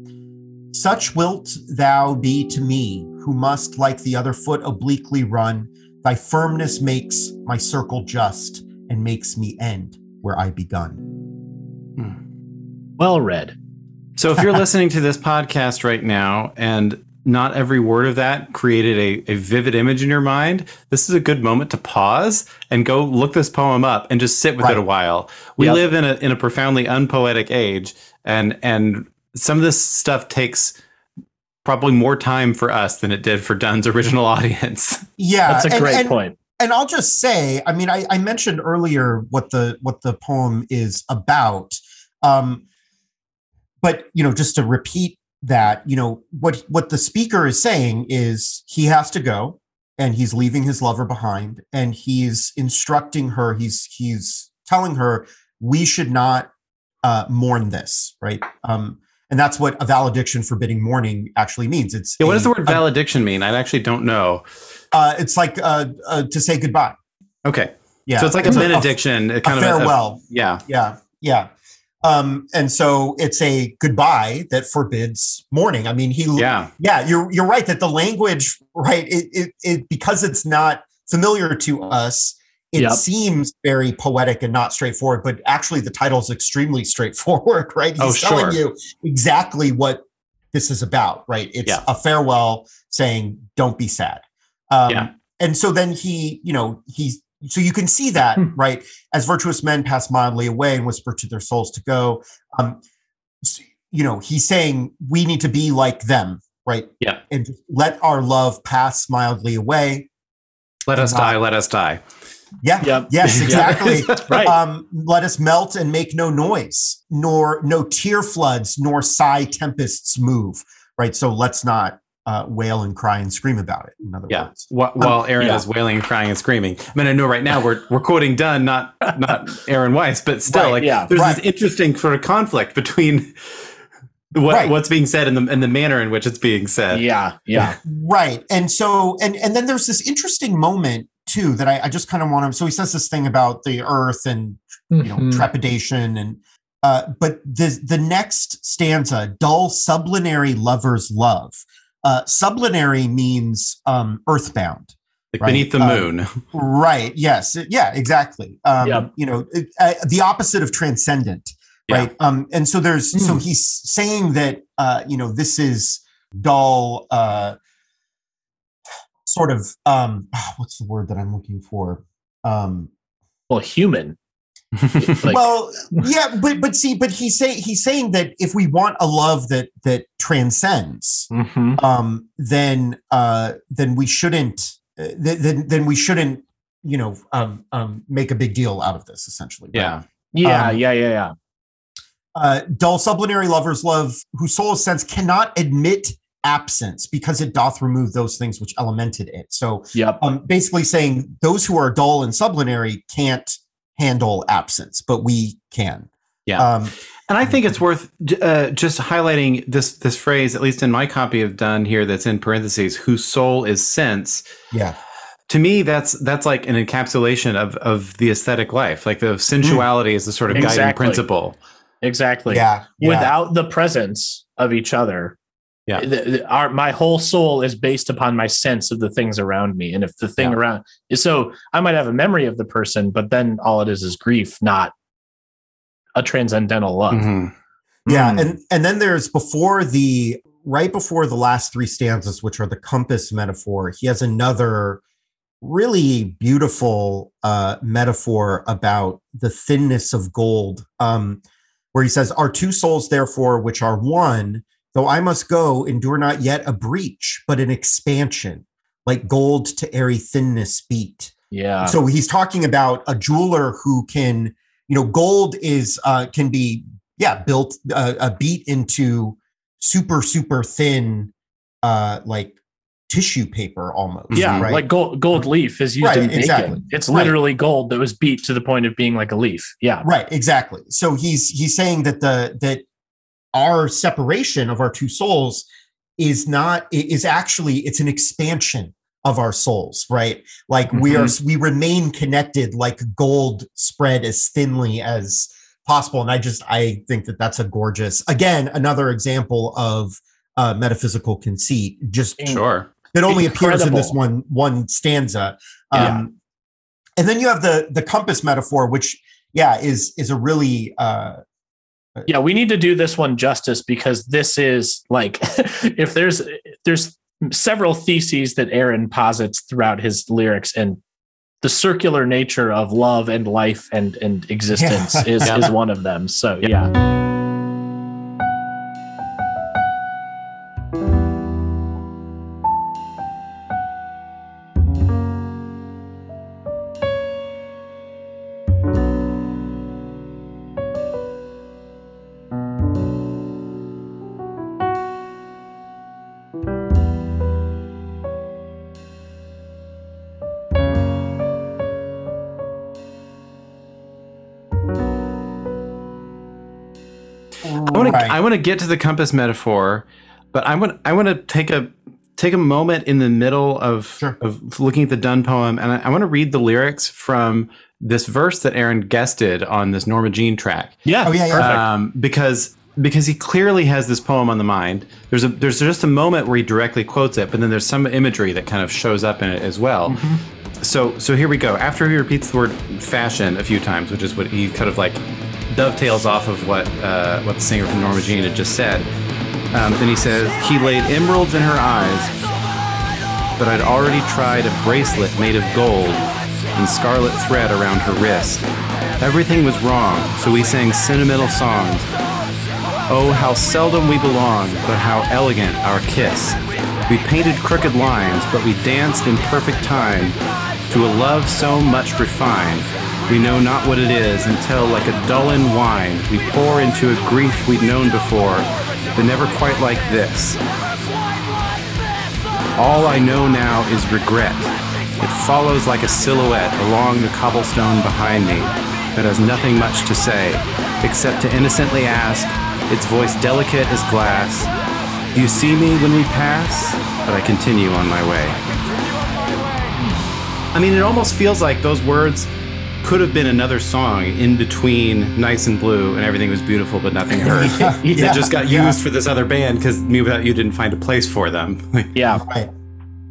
Such wilt thou be to me, who must like the other foot obliquely run. Thy firmness makes my circle just and makes me end where I begun. Hmm. Well read. So if you're listening to this podcast right now and not every word of that created a, a vivid image in your mind, this is a good moment to pause and go look this poem up and just sit with Right. it a while. We Yep. live in a in a profoundly unpoetic age and and some of this stuff takes probably more time for us than it did for Donne's original audience. Yeah, That's a and- great and- point. and I'll just say, I mean, I, I mentioned earlier what the what the poem is about, um, but you know, just to repeat that, you know, what what the speaker is saying is he has to go, and he's leaving his lover behind, and he's instructing her. He's he's telling her we should not uh, mourn this, right? Um, and that's what a valediction forbidding mourning actually means. It's Yeah, what does the word valediction mean? I actually don't know. uh, it's like uh, uh, to say goodbye. Okay. Yeah, So it's like a benediction, a a kind of a- a, farewell. yeah. yeah, yeah. Um, and so it's a goodbye that forbids mourning. I mean, he, Yeah. yeah, you're you're right that the language, right? It it, it because it's not familiar to us. It Yep. seems very poetic and not straightforward, but actually the title is extremely straightforward, right? He's Oh, telling sure. you exactly what this is about, right? It's Yeah. a farewell saying, "Don't be sad." Um, Yeah. And so then he, you know, he's so you can see that, Hmm. right? As virtuous men pass mildly away and whisper to their souls to go. Um, you know, he's saying we need to be like them, right? Yeah. And let our love pass mildly away. Let us die, let us die. Yeah. Yep. Yes, exactly. Right. um, let us melt and make no noise, nor no tear floods, nor sigh tempests move. Right. So let's not uh, wail and cry and scream about it. In other Yeah. words. Wh- While Aaron yeah. is wailing, and crying, and screaming. I mean, I know right now we're we're quoting Donne, not not Aaron Weiss, but still, Right, like, yeah, there's right. this interesting sort of conflict between what Right. what's being said and the and the manner in which it's being said. Yeah. Yeah. Right. And so, and and then there's this interesting moment too that I, I just kind of want to. So he says this thing about the earth and you know Mhm. trepidation and. Uh, but the the next stanza, dull sublunary lovers love. Uh, sublunary means um, earthbound. Like Right. beneath the Um, moon. Right. Yes. Yeah. Exactly. Um, Yep. You know, it- uh, the opposite of transcendent. Yeah. Right. Um, and so there's so Mm. he's saying that uh, you know this is dull. Uh, sort of um, what's the word that I'm looking for? Um, Well, human. Like, well, yeah, but but see, but he's say he's saying that if we want a love that that transcends, mhm. um, then uh, then we shouldn't uh, then then we shouldn't you know um, um, make a big deal out of this essentially. right? yeah. yeah. um, yeah. Yeah. Yeah. Uh, dull sublunary lovers love whose soul sense cannot admit absence because it doth remove those things which elemented it. So Yep. um, basically saying those who are dull and sublunary can't handle absence, but we can. Yeah. Um, And I think it's worth uh, just highlighting this this phrase, at least in my copy of Donne here, that's in parentheses, "whose soul is sense." yeah. To me, that's that's like an encapsulation of of the aesthetic life. Like the sensuality is the sort of guiding Exactly. principle. Exactly. Yeah. yeah. Without the presence of each other. Yeah. the- the- our, my whole soul is based upon my sense of the things around me. And if the thing Yeah. around so I might have a memory of the person, but then all it is is grief, not a transcendental love. Mhm. Yeah, Mm. and and then there's before the right before the last three stanzas, which are the compass metaphor. He has another really beautiful uh, metaphor about the thinness of gold, um, where he says, "Our two souls, therefore, which are one, though I must go, endure not yet a breach, but an expansion, like gold to airy thinness beat." Yeah. so he's talking about a jeweler who can you know gold is uh can be yeah built uh, a beat into super super thin uh like tissue paper almost yeah, right like gold gold leaf is used Right, in baking. exactly. It's Right. literally gold that was beat to the point of being like a leaf. Yeah. right exactly so he's he's saying that the that our separation of our two souls is not is actually it's an expansion of our souls right like we are we remain connected like gold spread as thinly as possible and i just i think that that's a gorgeous again another example of uh metaphysical conceit just Sure. that only appears in this one one stanza. Um, Yeah. And then you have the the compass metaphor, which yeah is is a really uh, yeah we need to do this one justice because this is like if there's there's several theses that aaron posits throughout his lyrics and the circular nature of love and life and and existence Yeah. is Yeah. is one of them so yeah I I want to get to the compass metaphor, but I want I want to take a take a moment in the middle of Sure. of looking at the Donne poem, and I, I want to read the lyrics from this verse that Aaron guested on this Norma Jean track, yeah Oh, yeah, yeah. perfect. um, because because he clearly has this poem on the mind. There's a there's just a moment where he directly quotes it, but then there's some imagery that kind of shows up in it as well. So so here we go. After he repeats the word fashion a few times, which is what he kind of like dovetails off of what uh, what the singer from Norma Jean had just said. Um, then he says he laid emeralds in her eyes, but I'd already tried a bracelet made of gold and scarlet thread around her wrist. Everything was wrong, so we sang sentimental songs. Oh, how seldom we belong, but how elegant our kiss. We painted crooked lines, but we danced in perfect time to a love so much refined. We know not what it is until, like a dullen wine, we pour into a grief we'd known before, but never quite like this. All I know now is regret. It follows like a silhouette along the cobblestone behind me that has nothing much to say, except to innocently ask, its voice delicate as glass, Do you see me when we pass? But I continue on my way. I mean, it almost feels like those words could have been another song in between Nice and Blue and Everything Was Beautiful But Nothing Hurt. Yeah, It just got yeah. used for this other band because mewithoutYou didn't find a place for them. yeah right.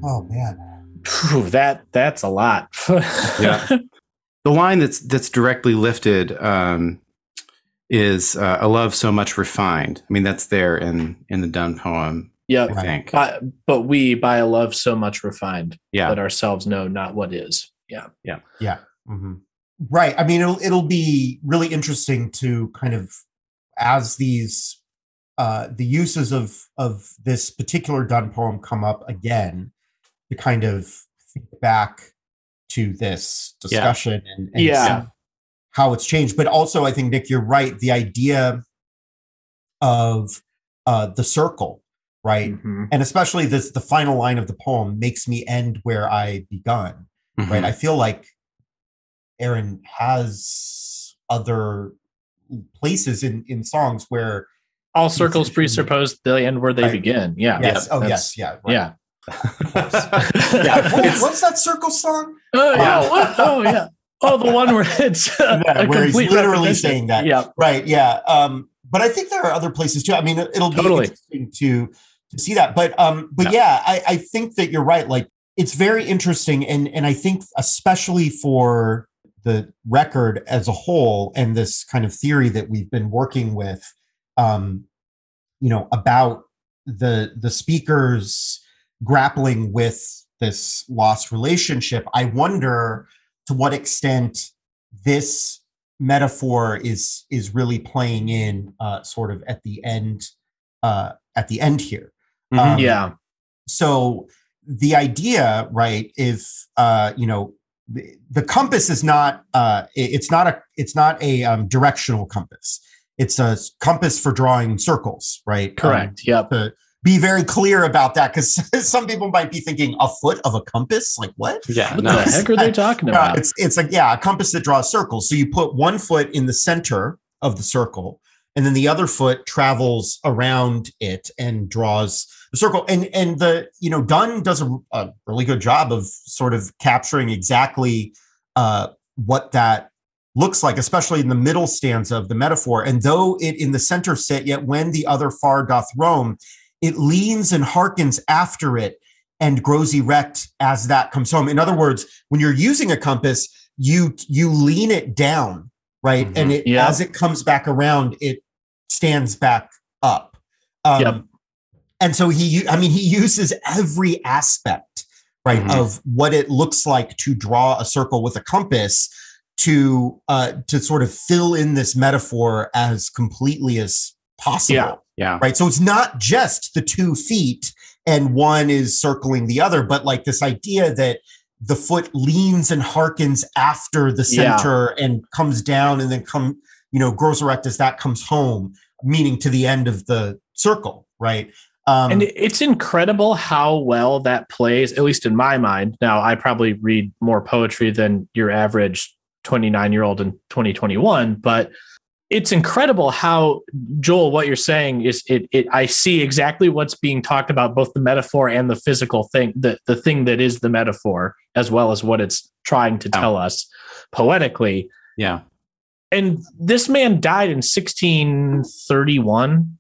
Oh man. Phew, that that's a lot Yeah. the line that's that's directly lifted um, is uh, "A love so much refined." I mean, that's there in in the Donne poem. yep I think. but, but we by a love so much refined Yeah. that ourselves know not what is yeah Mhm. Right. I mean, it'll it'll be really interesting to kind of as these uh, the uses of of this particular Donne poem come up again to kind of think back to this discussion and, and Yeah. see how it's changed. But also, I think Nick, you're right. The idea of uh, the circle, right? Mhm. And especially this, the final line of the poem makes me end where I begun, Mhm. right? I feel like Aaron has other places in in songs where All circles presuppose they end where they Right. begin. Yeah. yes, oh that's- yes, yeah, right. Yeah. Yeah, What- what's that circle song? Oh Yeah. yeah. What? Oh yeah. Oh, the one where it's uh, Yeah, a where he's literally saying that. Yeah. Right. Yeah. Um, but I think there are other places too. I mean, it- it'll be Totally. interesting to to see that. But um, but yeah, I, I think that you're right. Like it's very interesting, and and I think especially for the record as a whole, and this kind of theory that we've been working with, um, you know, about the the speakers grappling with this lost relationship. I wonder to what extent this metaphor is is really playing in uh, sort of at the end uh, at the end here. Mhm. Um, Yeah. So the idea, right? If uh, you know the, compass is not uh, it's not a it's not a um, directional compass. It's a compass for drawing circles, right? Um, Correct. yep. to be very clear about that because some people might be thinking a foot of a compass like what yeah, What no, the heck are they talking about? it's it's like yeah, a compass that draws circles. So you put one foot in the center of the circle, and then the other foot travels around it and draws the circle. And and the you know Donne does a, a really good job of sort of capturing exactly uh, what that looks like, especially in the middle stanza of the metaphor. And though it in the center sit, yet when the other far doth roam, it leans and hearkens after it and grows erect as that comes home. In other words, when you're using a compass, you you lean it down, right? Mhm. And it Yeah. as it comes back around, it stands back up. Um, Yep. And so he, I mean, he uses every aspect, right, Mhm. of what it looks like to draw a circle with a compass to uh, to sort of fill in this metaphor as completely as possible Yeah. yeah, right? So it's not just the two feet and one is circling the other, but like this idea that the foot leans and harkens after the Yeah. center and comes down and then come, you know, grows erect as that comes home, meaning to the end of the circle, right? Um, and it's incredible how well that plays, at least in my mind. Now, I probably read more poetry than your average 29 year old in 2021, but it's incredible how Joel, what you're saying is it, it I see exactly what's being talked about, both the metaphor and the physical thing, the, the thing that is the metaphor, as well as what it's trying to tell us poetically. yeah, And this man died in 1631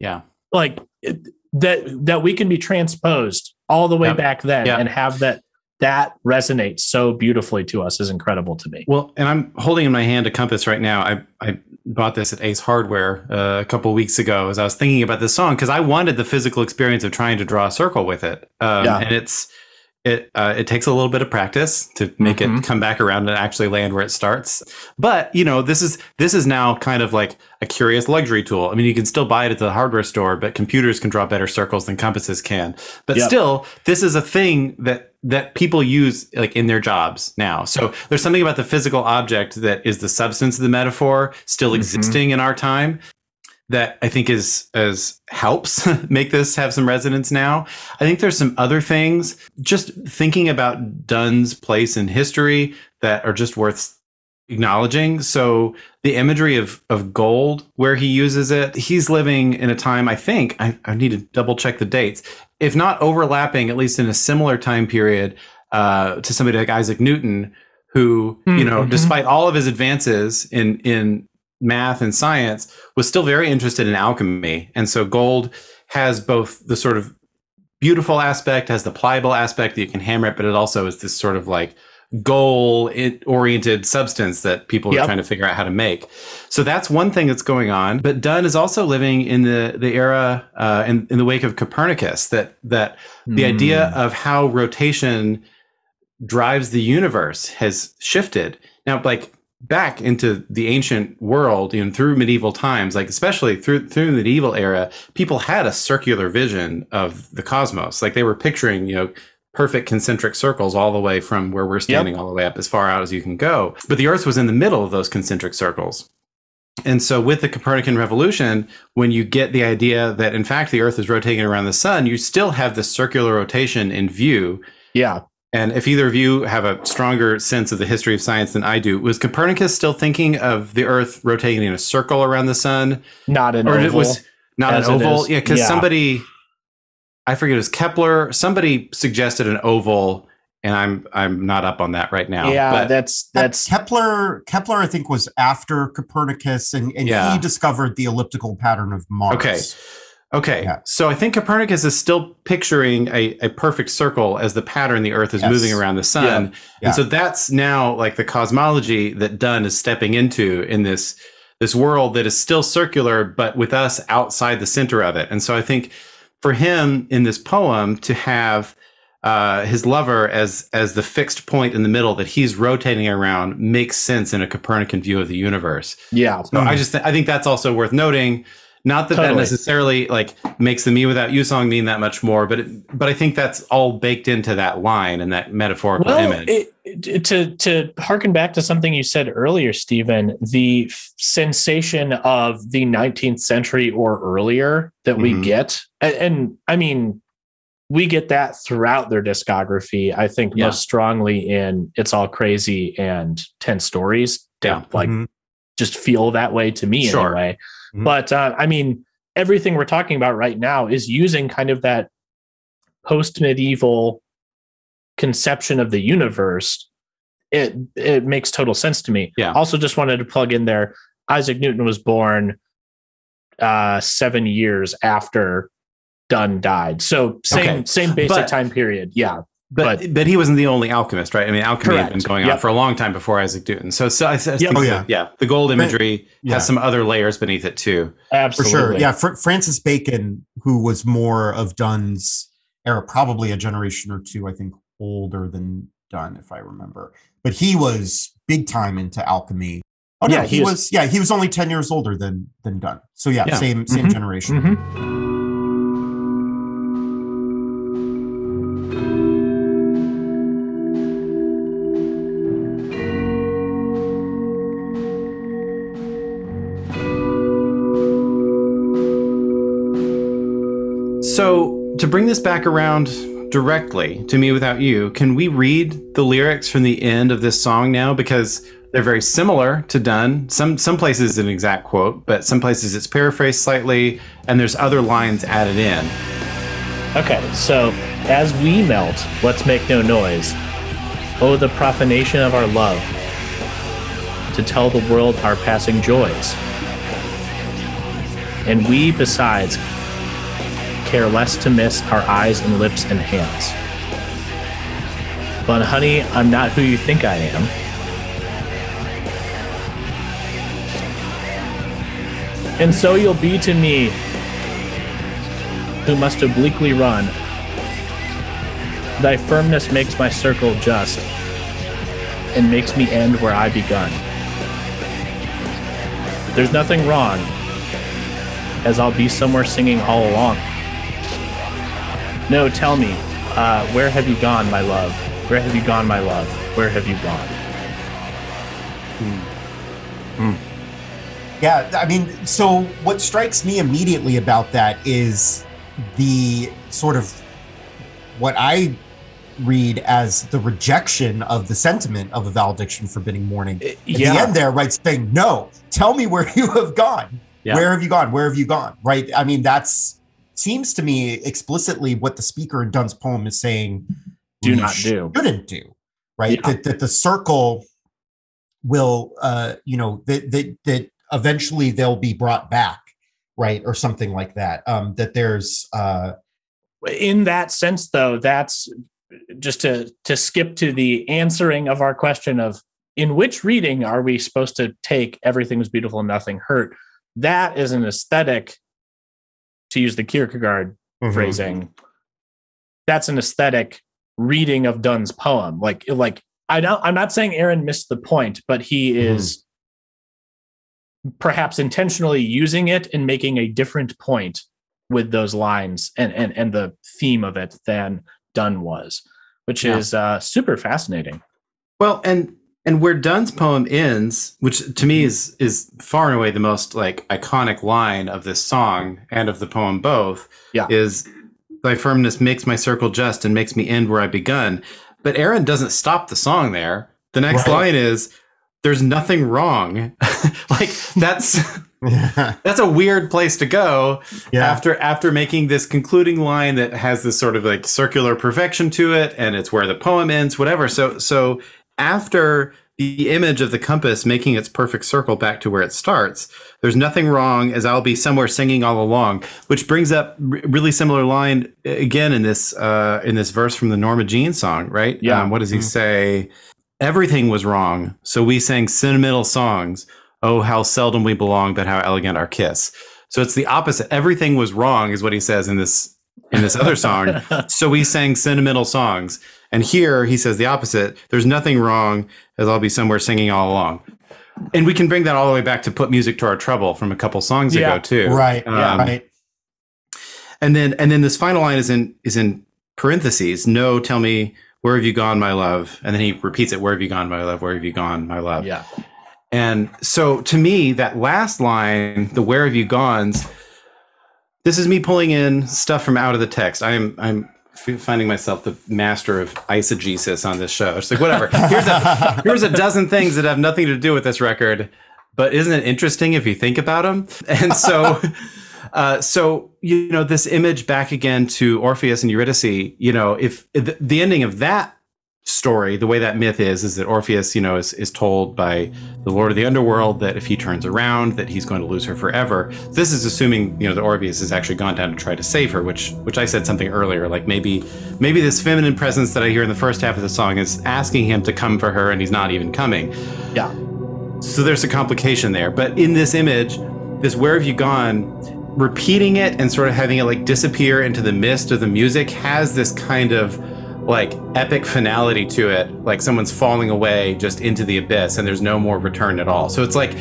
yeah. like it- that that we can be transposed all the way Yep. back then Yeah. and have that that resonates so beautifully to us is incredible to me. Well, and I'm holding in my hand a compass right now. I I bought this at Ace Hardware uh, a couple weeks ago as I was thinking about this song because I wanted the physical experience of trying to draw a circle with it. Um, Yeah. And it's it uh, it takes a little bit of practice to make Mhm. it come back around and actually land where it starts. But you know, this is this is now kind of like a curious luxury tool. I mean, you can still buy it at the hardware store, but computers can draw better circles than compasses can. But Yep. still, this is a thing that that people use like in their jobs now. So there's something about the physical object that is the substance of the metaphor still Mhm. existing in our time that I think is as helps make this have some resonance now. I think there's some other things just thinking about Donne's place in history that are just worth acknowledging. So the imagery of of gold where he uses it, he's living in a time I think I, I need to double check the dates. If not overlapping, at least in a similar time period uh, to somebody like Isaac Newton, who, you know, Mhm. despite all of his advances in in math and science, was still very interested in alchemy. And so gold has both the sort of beautiful aspect, has the pliable aspect that you can hammer it, but it also is this sort of like goal oriented substance that people are trying to figure out how to make. So that's one thing that's going on. But Donne is also living in the the era uh, in, in the wake of Copernicus that that the idea Hmm. of how rotation drives the universe has shifted now like back into the ancient world you know through medieval times like especially through through the medieval era people had a circular vision of the cosmos like they were picturing you know perfect concentric circles all the way from where we're standing all the way up as far out as you can go but the earth was in the middle of those concentric circles And so, with the Copernican revolution, when you get the idea that in fact the Earth is rotating around the sun, you still have the circular rotation in view. Yeah. And if either of you have a stronger sense of the history of science than I do, was Copernicus still thinking of the Earth rotating in a circle around the sun? Not an or oval. it was not an oval? Yeah, because Yeah. somebody, I forget, it was Kepler. Somebody suggested an oval, and I'm I'm not up on that right now. yeah, but that's that's Kepler. Kepler, I think, was after Copernicus, and, and Yeah. he discovered the elliptical pattern of Mars. Okay. Okay, Yeah. so I think Copernicus is still picturing a, a perfect circle as the pattern the Earth is Yes. moving around the sun. Yeah. Yeah. And so that's now like the cosmology that Donne is stepping into in this this world that is still circular, but with us outside the center of it. And so I think for him in this poem to have uh, his lover as as the fixed point in the middle that he's rotating around makes sense in a Copernican view of the universe. yeah. So I just th- I think that's also worth noting. Not that that necessarily like makes the "mewithoutYou" song mean that much more, but it, but I think that's all baked into that line and that metaphorical Well, image. it, it- to to harken back to something you said earlier, Stephen, the f- sensation of the 19th century or earlier that we Mhm. get, and, and I mean, we get that throughout their discography. I think Yeah. most strongly in "It's All Crazy" and Ten Stories. They, Yeah. like Mhm. just feel that way to me Sure. anyway. Mhm. But uh, I mean, everything we're talking about right now is using kind of that post medieval conception of the universe. It it makes total sense to me. Yeah. Also, just wanted to plug in there. Isaac Newton was born uh, seven years after Donne died. So same Okay. same basic But- time period. Yeah. But, but- but he wasn't the only alchemist, right? I mean, alchemy had been Correct. going on for a long time before Isaac Newton. So, so I, I think Yep. Oh, that- yeah. yeah, the gold imagery Yeah. has some other layers beneath it too. for Absolutely. sure. Yeah, Fr- Francis Bacon, who was more of Donne's era, probably a generation or two, I think, older than Donne, if I remember. But he was big time into alchemy. Oh no, Yeah, he, he was, was- Yeah, he was only ten years older than than Donne. So yeah, Yeah. same same Mhm. generation. Mhm. Bring this back around directly to mewithoutYou, can we read the lyrics from the end of this song now because they're very similar to Donne. Some some places an exact quote, but some places it's paraphrased slightly and there's other lines added in. Okay, so as we melt, let's make no noise. Oh, the profanation of our love, to tell the world our passing joys. And we, besides, care less to miss our eyes and lips and hands. But, honey, I'm not who you think I am. And so you'll be to me who must obliquely run. Thy firmness makes my circle just, and makes me end where I begun. There's nothing wrong, as I'll be somewhere singing all along. No, tell me, uh, where have you gone, my love? Where have you gone, my love? Where have you gone? Hmm. Hmm. Yeah, I mean, so what strikes me immediately about that is the sort of what I read as the rejection of the sentiment of a valediction forbidding mourning. Uh, At the end there, right, saying, No, tell me where you have gone. Yeah. Where have you gone? Where have you gone? Right. I mean, that's seems to me explicitly what the speaker in Donne's poem is saying Do not do. Shouldn't do. Right. Yeah. That, that the circle will uh you know that that that eventually they'll be brought back right or something like that um that there's uh in that sense though that's just to to skip to the answering of our question of in which reading are we supposed to take everything was beautiful and nothing hurt that is an aesthetic to use the kierkegaard Mm-hmm. phrasing that's an aesthetic reading of Donne's poem like like i don't i'm not saying aaron missed the point but he Mhm. is perhaps intentionally using it and making a different point with those lines and and and the theme of it than Donne was, which Yeah. is uh, super fascinating. Well, and and where Donne's poem ends, which to me is is far and away the most like iconic line of this song and of the poem both, Yeah. is thy firmness makes my circle just and makes me end where I begun. But Aaron doesn't stop the song there. The next Right. line is there's nothing wrong. like that's yeah. that's a weird place to go yeah. after after making this concluding line that has this sort of like circular perfection to it and it's where the poem ends whatever so so after the image of the compass making its perfect circle back to where it starts there's nothing wrong as i'll be somewhere singing all along which brings up r- really similar line uh, again in this uh in this verse from the norma jean song right? Yeah. um, what does he Mhm. say? Everything was wrong so we sang sentimental songs. Oh how seldom we belong but how elegant our kiss. So it's the opposite. Everything was wrong is what he says in this in this other song. So we sang sentimental songs and here he says the opposite there's nothing wrong as i'll be somewhere singing all along and we can bring that all the way back to put music to our trouble from a couple songs Yeah. ago too right. Um, right. and then and then this final line is in is in parentheses no tell me where have you gone my love and then he repeats it where have you gone my love where have you gone my love yeah. and so to me, that last line, the where have you gone's, this is me pulling in stuff from out of the text. I'm I'm finding myself the master of eisegesis on this show. It's like whatever. Here's a here's a dozen things that have nothing to do with this record, but isn't it interesting if you think about them? And so uh, so you know this image back again to Orpheus and Eurydice, you know, if the, the ending of that story, the way that myth is, is that Orpheus, you know, is, is told by the Lord of the Underworld that if he turns around, that he's going to lose her forever. This is assuming, you know, that Orpheus has actually gone down to try to save her, which which I said something earlier, like maybe maybe this feminine presence that I hear in the first half of the song is asking him to come for her and he's not even coming. Yeah. So there's a complication there. But in this image, this where have you gone, repeating it and sort of having it like disappear into the mist of the music has this kind of like epic finality to it, like someone's falling away just into the abyss and there's no more return at all. So it's like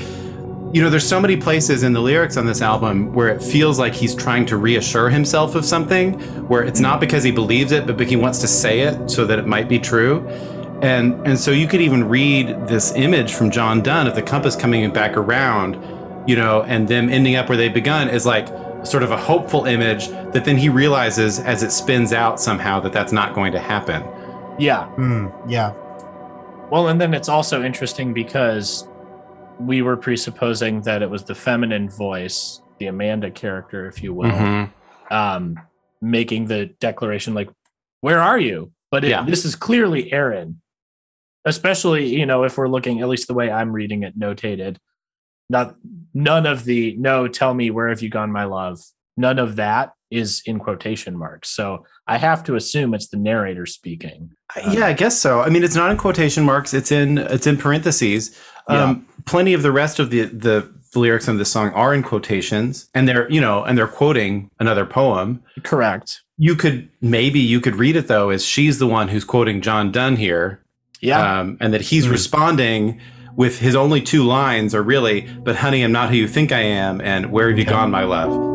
you know, there's so many places in the lyrics on this album where it feels like he's trying to reassure himself of something, where it's not because he believes it, but because he wants to say it so that it might be true. And and so you could even read this image from John Donne of the compass coming back around, you know, and them ending up where they begun is like sort of a hopeful image that then he realizes as it spins out somehow that that's not going to happen. Yeah. Mm, yeah. Well, and then it's also interesting because we were presupposing that it was the feminine voice, the Amanda character, if you will, Mhm. um, making the declaration like, "Where are you?" But it, Yeah. this is clearly Aaron, especially you know if we're looking at least the way I'm reading it notated. Not none of the no, tell me where have you gone, my love. None of that is in quotation marks. So I have to assume it's the narrator speaking. yeah, I guess so. I mean, it's not in quotation marks. It's in it's in parentheses. Um, Plenty of the rest of the the lyrics of the song are in quotations, and they're you know, and they're quoting another poem. Correct. You could maybe you could read it though as she's the one who's quoting John Donne here, Yeah. um, and that he's Hmm. responding with his only two lines are really, "But honey, I'm not who you think I am," and "Where have you gone, my love."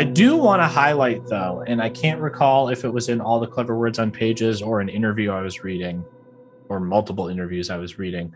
I do want to highlight though, and I can't recall if it was in all the clever words on pages or an interview I was reading, or multiple interviews I was reading,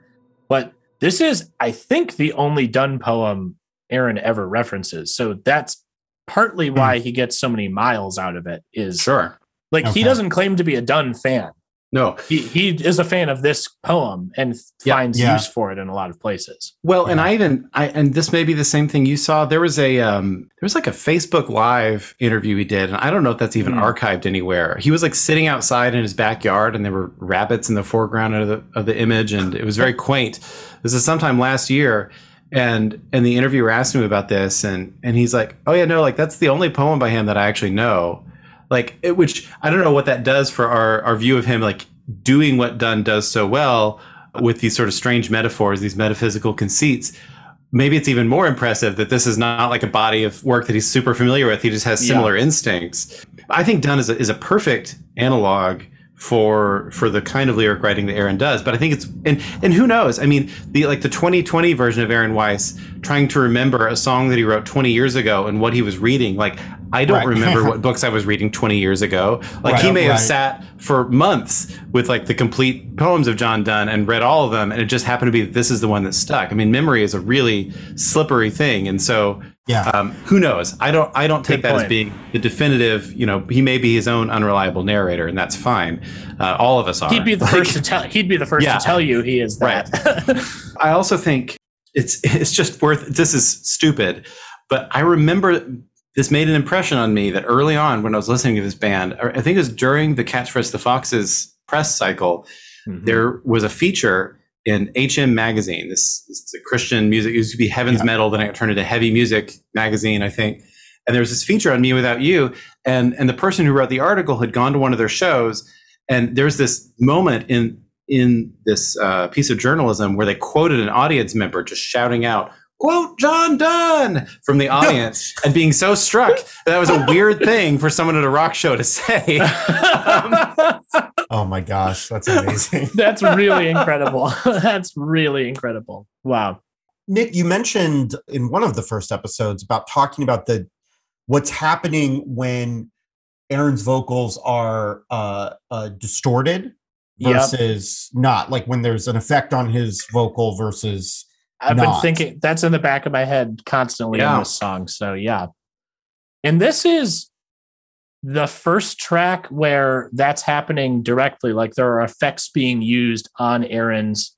but this is, I think, the only Donne poem Aaron ever references. So that's partly hmm. why he gets so many miles out of it. Is Sure. like Okay. he doesn't claim to be a Donne fan. No. He he is a fan of this poem and Yeah. finds Yeah. use for it in a lot of places. Well, and I even I and this may be the same thing you saw. There was a um there was like a Facebook live interview he did, and I don't know if that's even Hmm. archived anywhere. He was like sitting outside in his backyard and there were rabbits in the foreground of the of the image, and it was very quaint. This is sometime last year. And and the interviewer asked him about this, and and he's like, "Oh yeah, no, like that's the only poem by him that I actually know." Like, it, which I don't know what that does for our our view of him, like doing what Donne does so well with these sort of strange metaphors, these metaphysical conceits. maybe it's even more impressive that this is not like a body of work that he's super familiar with. He just has similar Yeah. instincts. I think Donne is a, is a perfect analog for for the kind of lyric writing that Aaron does. But I think it's and and who knows? I mean, the like the 2020 version of Aaron Weiss trying to remember a song that he wrote 20 years ago and what he was reading. Like I don't Right. remember what books I was reading 20 years ago. Like he Right, may have sat for months with like the complete poems of John Donne and read all of them, and it just happened to be this is the one that stuck. I mean, memory is a really slippery thing, and so Yeah. um, who knows? I don't. I don't take Good that as being the definitive. You know, he may be his own unreliable narrator, and that's fine. Uh, all of us are. He'd be the Like, first to tell. He'd be the first Yeah. to tell you he is that. I also think it's it's just worth. This is stupid, but I remember this made an impression on me that early on when I was listening to this band, I think it was during the Catch for Us the Foxes press cycle, Mhm. there was a feature in HM magazine. This, this is a Christian music. It used to be Heaven's Yeah. Metal, then it turned into Heavy Music magazine, I think. And there was this feature on mewithoutYou, and and the person who wrote the article had gone to one of their shows, and there's this moment in in this uh, piece of journalism where they quoted an audience member just shouting out. Quote John Donne from the audience and being so struck that, that was a weird thing for someone at a rock show to say. oh my gosh, that's amazing. That's really incredible. That's really incredible. Wow. Nick, you mentioned in one of the first episodes about talking about the what's happening when Aaron's vocals are uh, uh, distorted Yep. versus not, like when there's an effect on his vocal versus I've been thinking that's in the back of my head constantly Yeah. in this song. So yeah. And this is the first track where that's happening directly. Like there are effects being used on Aaron's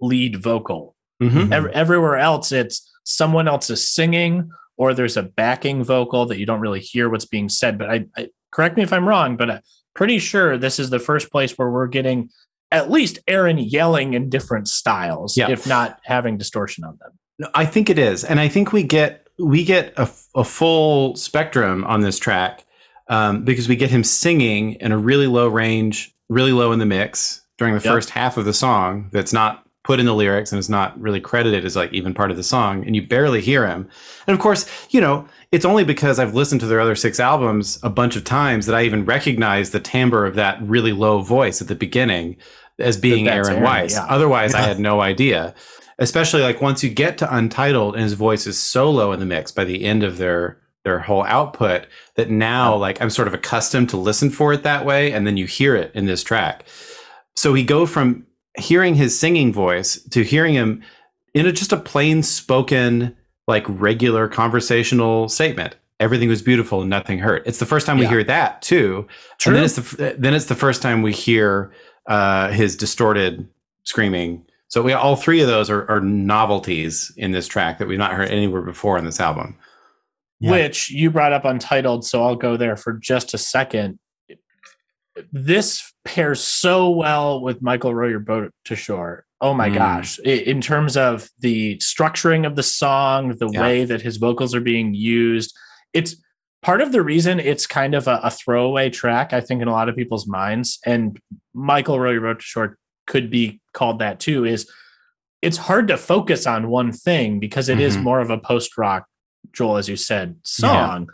lead vocal. Mhm. Ev- everywhere else, it's someone else is singing or there's a backing vocal that you don't really hear what's being said. But I, I correct me if I'm wrong, but I'm pretty sure this is the first place where we're getting at least Aaron yelling in different styles, Yeah. if not having distortion on them. No, I think it is, and I think we get we get a, a full spectrum on this track um, because we get him singing in a really low range, really low in the mix during the Yep. first half of the song. That's not put in the lyrics and is not really credited as like even part of the song, and you barely hear him. And of course, you know it's only because I've listened to their other six albums a bunch of times that I even recognize the timbre of that really low voice at the beginning as being Aaron, Aaron, Weiss. yeah. Otherwise, I had no idea especially like once you get to untitled and his voice is so low in the mix by the end of their their whole output that now like i'm sort of accustomed to listen for it that way and then you hear it in this track so we go from hearing his singing voice to hearing him in a, just a plain spoken like regular conversational statement everything was beautiful and nothing hurt it's the first time we Yeah. hear that too True. and then it's the then it's the first time we hear uh, his distorted screaming. So we all three of those are, are novelties in this track that we've not heard anywhere before in this album. Yeah. which you brought up untitled so i'll go there for just a second this pairs so well with michael row your boat to shore oh my Mm. gosh in terms of the structuring of the song the Yeah. way that his vocals are being used it's part of the reason it's kind of a, a throwaway track i think in a lot of people's minds and michael boat to shore could be called that too is it's hard to focus on one thing because it is Mhm. more of a post rock Joel, as you said, song.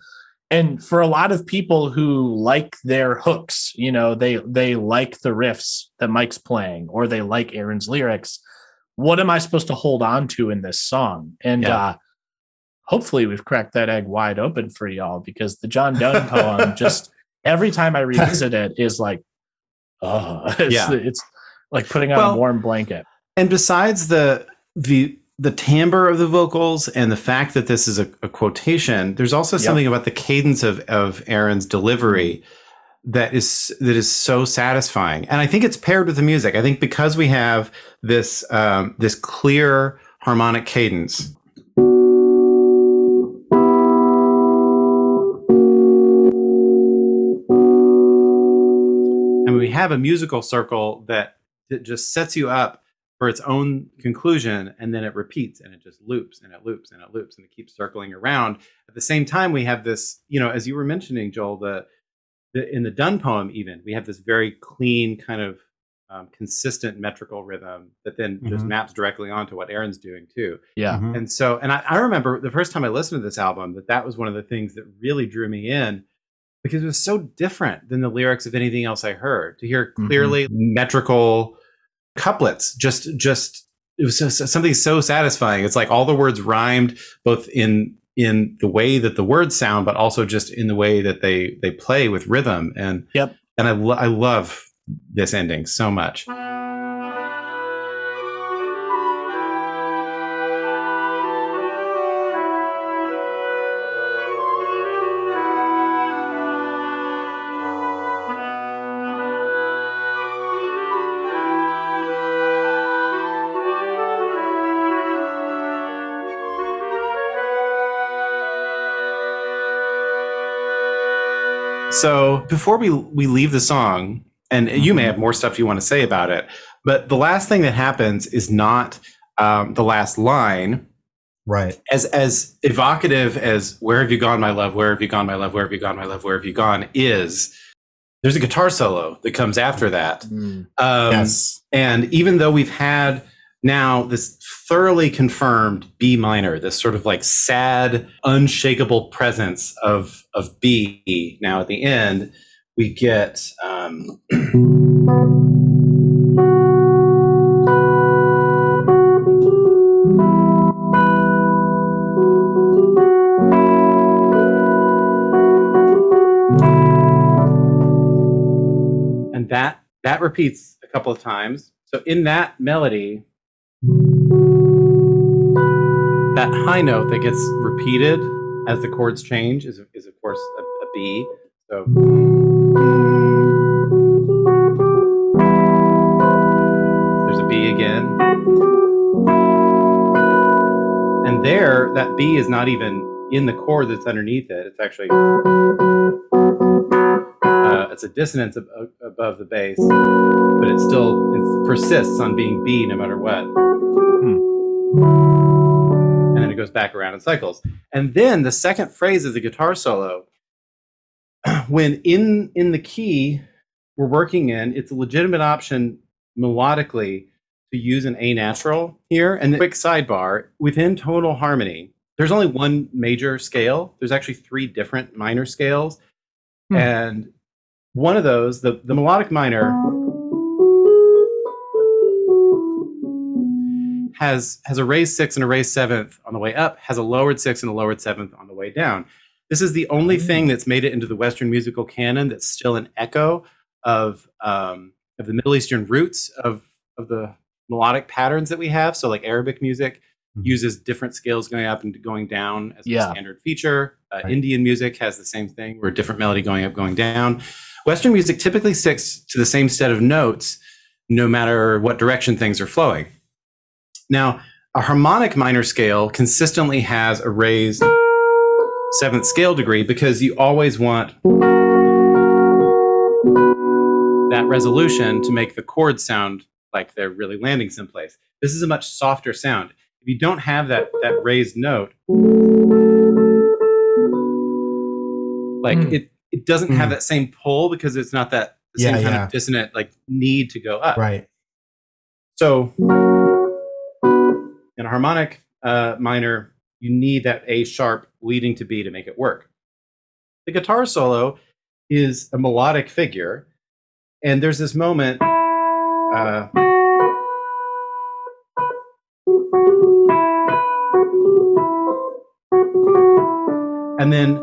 And for a lot of people who like their hooks, you know, they they like the riffs that Mike's playing or they like Aaron's lyrics. What am I supposed to hold on to in this song? And Yeah. uh hopefully we've cracked that egg wide open for y'all because the John Donne poem just every time I revisit it is like, oh, it's, Yeah. it's like putting on Well- a warm blanket. And besides the the the timbre of the vocals and the fact that this is a, a quotation, there's also Yep. something about the cadence of, of Aaron's delivery that is that is so satisfying. And I think it's paired with the music. I think because we have this um, this clear harmonic cadence. And we have a musical circle that, that just sets you up for its own conclusion and then it repeats and it just loops and it loops and it loops and it keeps circling around at the same time we have this you know as you were mentioning joel the, the in the Donne poem even we have this very clean kind of um, consistent metrical rhythm that then just Mhm. maps directly onto what Aaron's doing too. Yeah. Mhm. And so, and I, I remember the first time I listened to this album that that was one of the things that really drew me in because it was so different than the lyrics of anything else I heard. To hear Mhm. clearly metrical couplets, just just it was so, so- something so satisfying. It's like all the words rhymed both in in the way that the words sound, but also just in the way that they they play with rhythm. And Yep. and I lo- I love this ending so much. Before we we leave the song, and you may have more stuff you want to say about it, but the last thing that happens is not um, the last line. Right. As as evocative as "Where have you gone, my love? Where have you gone, my love? Where have you gone, my love? Where have you gone?" is there's a guitar solo that comes after that. Mm. Um, yes. and even though we've had now this thoroughly confirmed B minor, this sort of like sad, unshakable presence of of B now at the end, we get um, and that that repeats a couple of times. So in that melody, that high note that gets repeated as the chords change is, is of course a, a B. So there's a B again. And there, that B is not even in the chord that's underneath it. It's actually uh, it's a dissonance ab- above the bass, but it still it persists on being B no matter what. It goes back around in cycles. And then the second phrase of the guitar solo, when in in the key we're working in, it's a legitimate option melodically to use an A natural here. And the quick sidebar within tonal harmony, there's only one major scale. There's actually three different minor scales. Hmm. And one of those, the, the melodic minor, has has a raised sixth and a raised seventh on the way up, has a lowered sixth and a lowered seventh on the way down. This is the only thing that's made it into the Western musical canon that's still an echo of um, of the Middle Eastern roots of of the melodic patterns that we have. So, like Arabic music Mhm. uses different scales going up and going down as Yeah. a standard feature. Uh, Right. Indian music has the same thing, where a different melody going up, going down. Western music typically sticks to the same set of notes, no matter what direction things are flowing. Now, a harmonic minor scale consistently has a raised seventh scale degree because you always want that resolution to make the chords sound like they're really landing someplace. This is a much softer sound. If you don't have that that raised note, like Hmm. it it doesn't have Hmm. that same pull because it's not that the Yeah, same kind yeah. of dissonant like need to go up. Right. So, harmonic uh, minor, you need that A sharp leading to B to make it work. The guitar solo is a melodic figure, and there's this moment. Uh, and then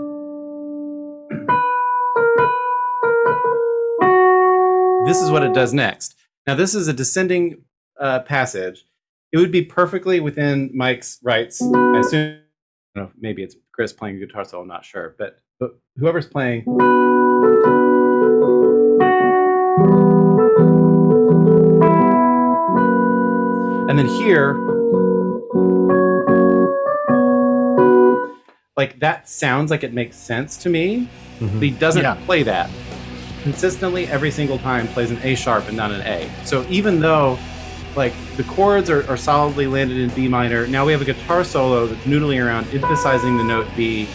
this is what it does next. Now, this is a descending uh, passage. It would be perfectly within Mike's rights. I assume, I don't know, maybe it's Chris playing guitar solo, I'm not sure, but, but whoever's playing. And then here, like that sounds like it makes sense to me, Mhm. but he doesn't Yeah. play that consistently every single time plays an A sharp and not an A. So even though like the chords are, are solidly landed in B minor, now we have a guitar solo that's noodling around emphasizing the note B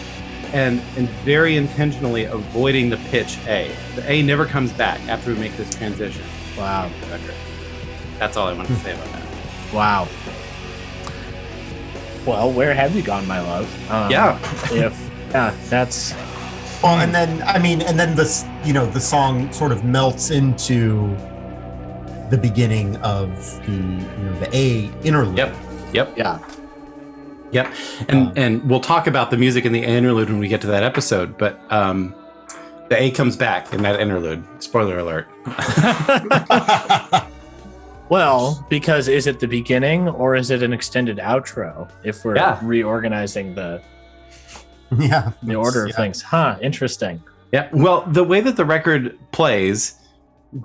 and and very intentionally avoiding the pitch A. The A never comes back after we make this transition. Wow. That's all I wanted to say about that. Wow. Well, where have you gone, my love? Um, Yeah. If yeah, that's Well, and then I mean, and then this, you know, the song sort of melts into the beginning of the, you know, the A interlude. Yep. Yep. yeah. Yep. And Um, and we'll talk about the music in the interlude when we get to that episode. But um, the A comes back in that interlude. Spoiler alert. Well, because is it the beginning or is it an extended outro? If we're Yeah. reorganizing the yeah. the order of Yeah. things, huh? Interesting. Yeah. Well, the way that the record plays,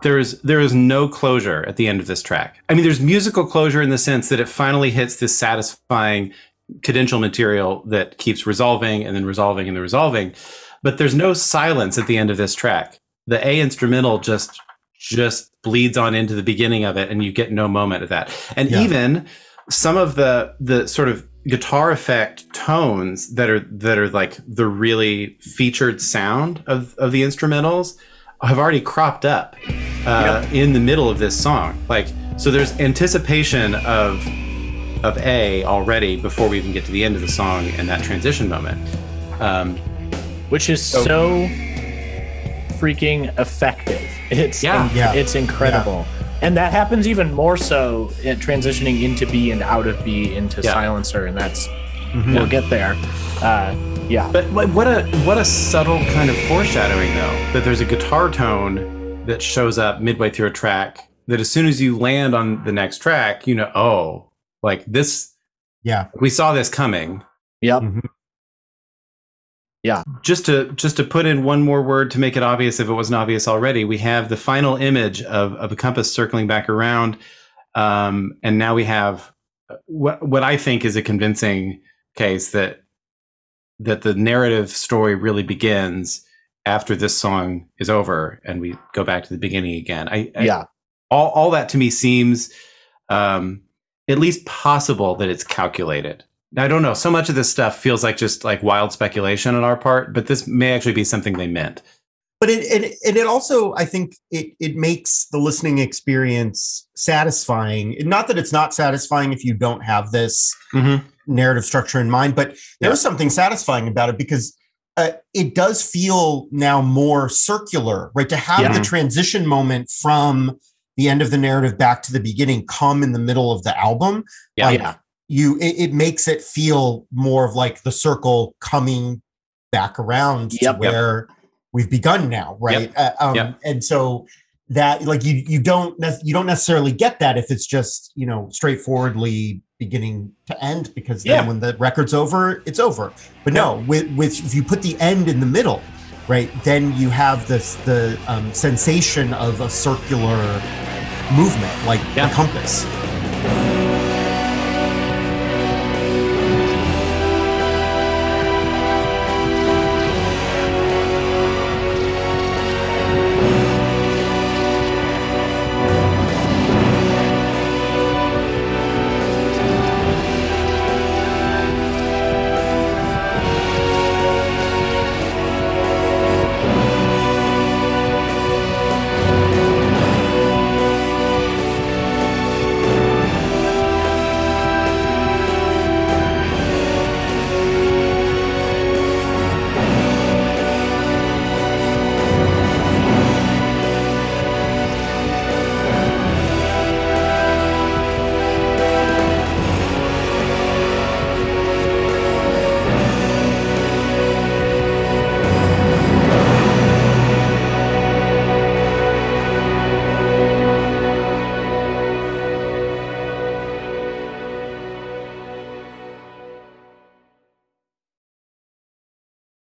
there's there is no closure at the end of this track. I mean, there's musical closure in the sense that it finally hits this satisfying cadential material that keeps resolving and then resolving and then resolving. But there's no silence at the end of this track. The A instrumental just just bleeds on into the beginning of it and you get no moment of that. And Yeah. even some of the the sort of guitar effect tones that are that are like the really featured sound of of the instrumentals have already cropped up uh, in the middle of this song. Like so, there's anticipation of of A already before we even get to the end of the song and that transition moment. Um, Which is So- so freaking effective. It's Yeah. Yeah. it's incredible. And that happens even more so in transitioning into B and out of B into Yeah. silencer, and that's Mhm. we'll get there. Uh, yeah. But what what a what a subtle kind of foreshadowing though that there's a guitar tone that shows up midway through a track that as soon as you land on the next track you know oh like this Yeah. we saw this coming Yep. Mhm. just to just to put in one more word to make it obvious if it wasn't obvious already we have the final image of, of a compass circling back around um, and now we have what what i think is a convincing case that that the narrative story really begins after this song is over and we go back to the beginning again i, I Yeah. all, all that to me seems um, at least possible that it's calculated I don't know. So much of this stuff feels like just like wild speculation on our part, but this may actually be something they meant. But it, it and it also, I think, it it makes the listening experience satisfying. Not that it's not satisfying if you don't have this Mm-hmm. Narrative structure in mind, but Yeah. there's something satisfying about it because uh, it does feel now more circular, right? To have Yeah. the transition moment from the end of the narrative back to the beginning come in the middle of the album, Yeah. like, Yeah. you it, it makes it feel more of like the circle coming back around Yep. to Yep. where we've begun now, right? Uh, um, Yep. And so that like you you don't you don't necessarily get that if it's just you know straightforwardly beginning to end because then Yeah. when the record's over it's over but no with with if you put the end in the middle right then you have this the um, sensation of a circular movement like Yeah. the compass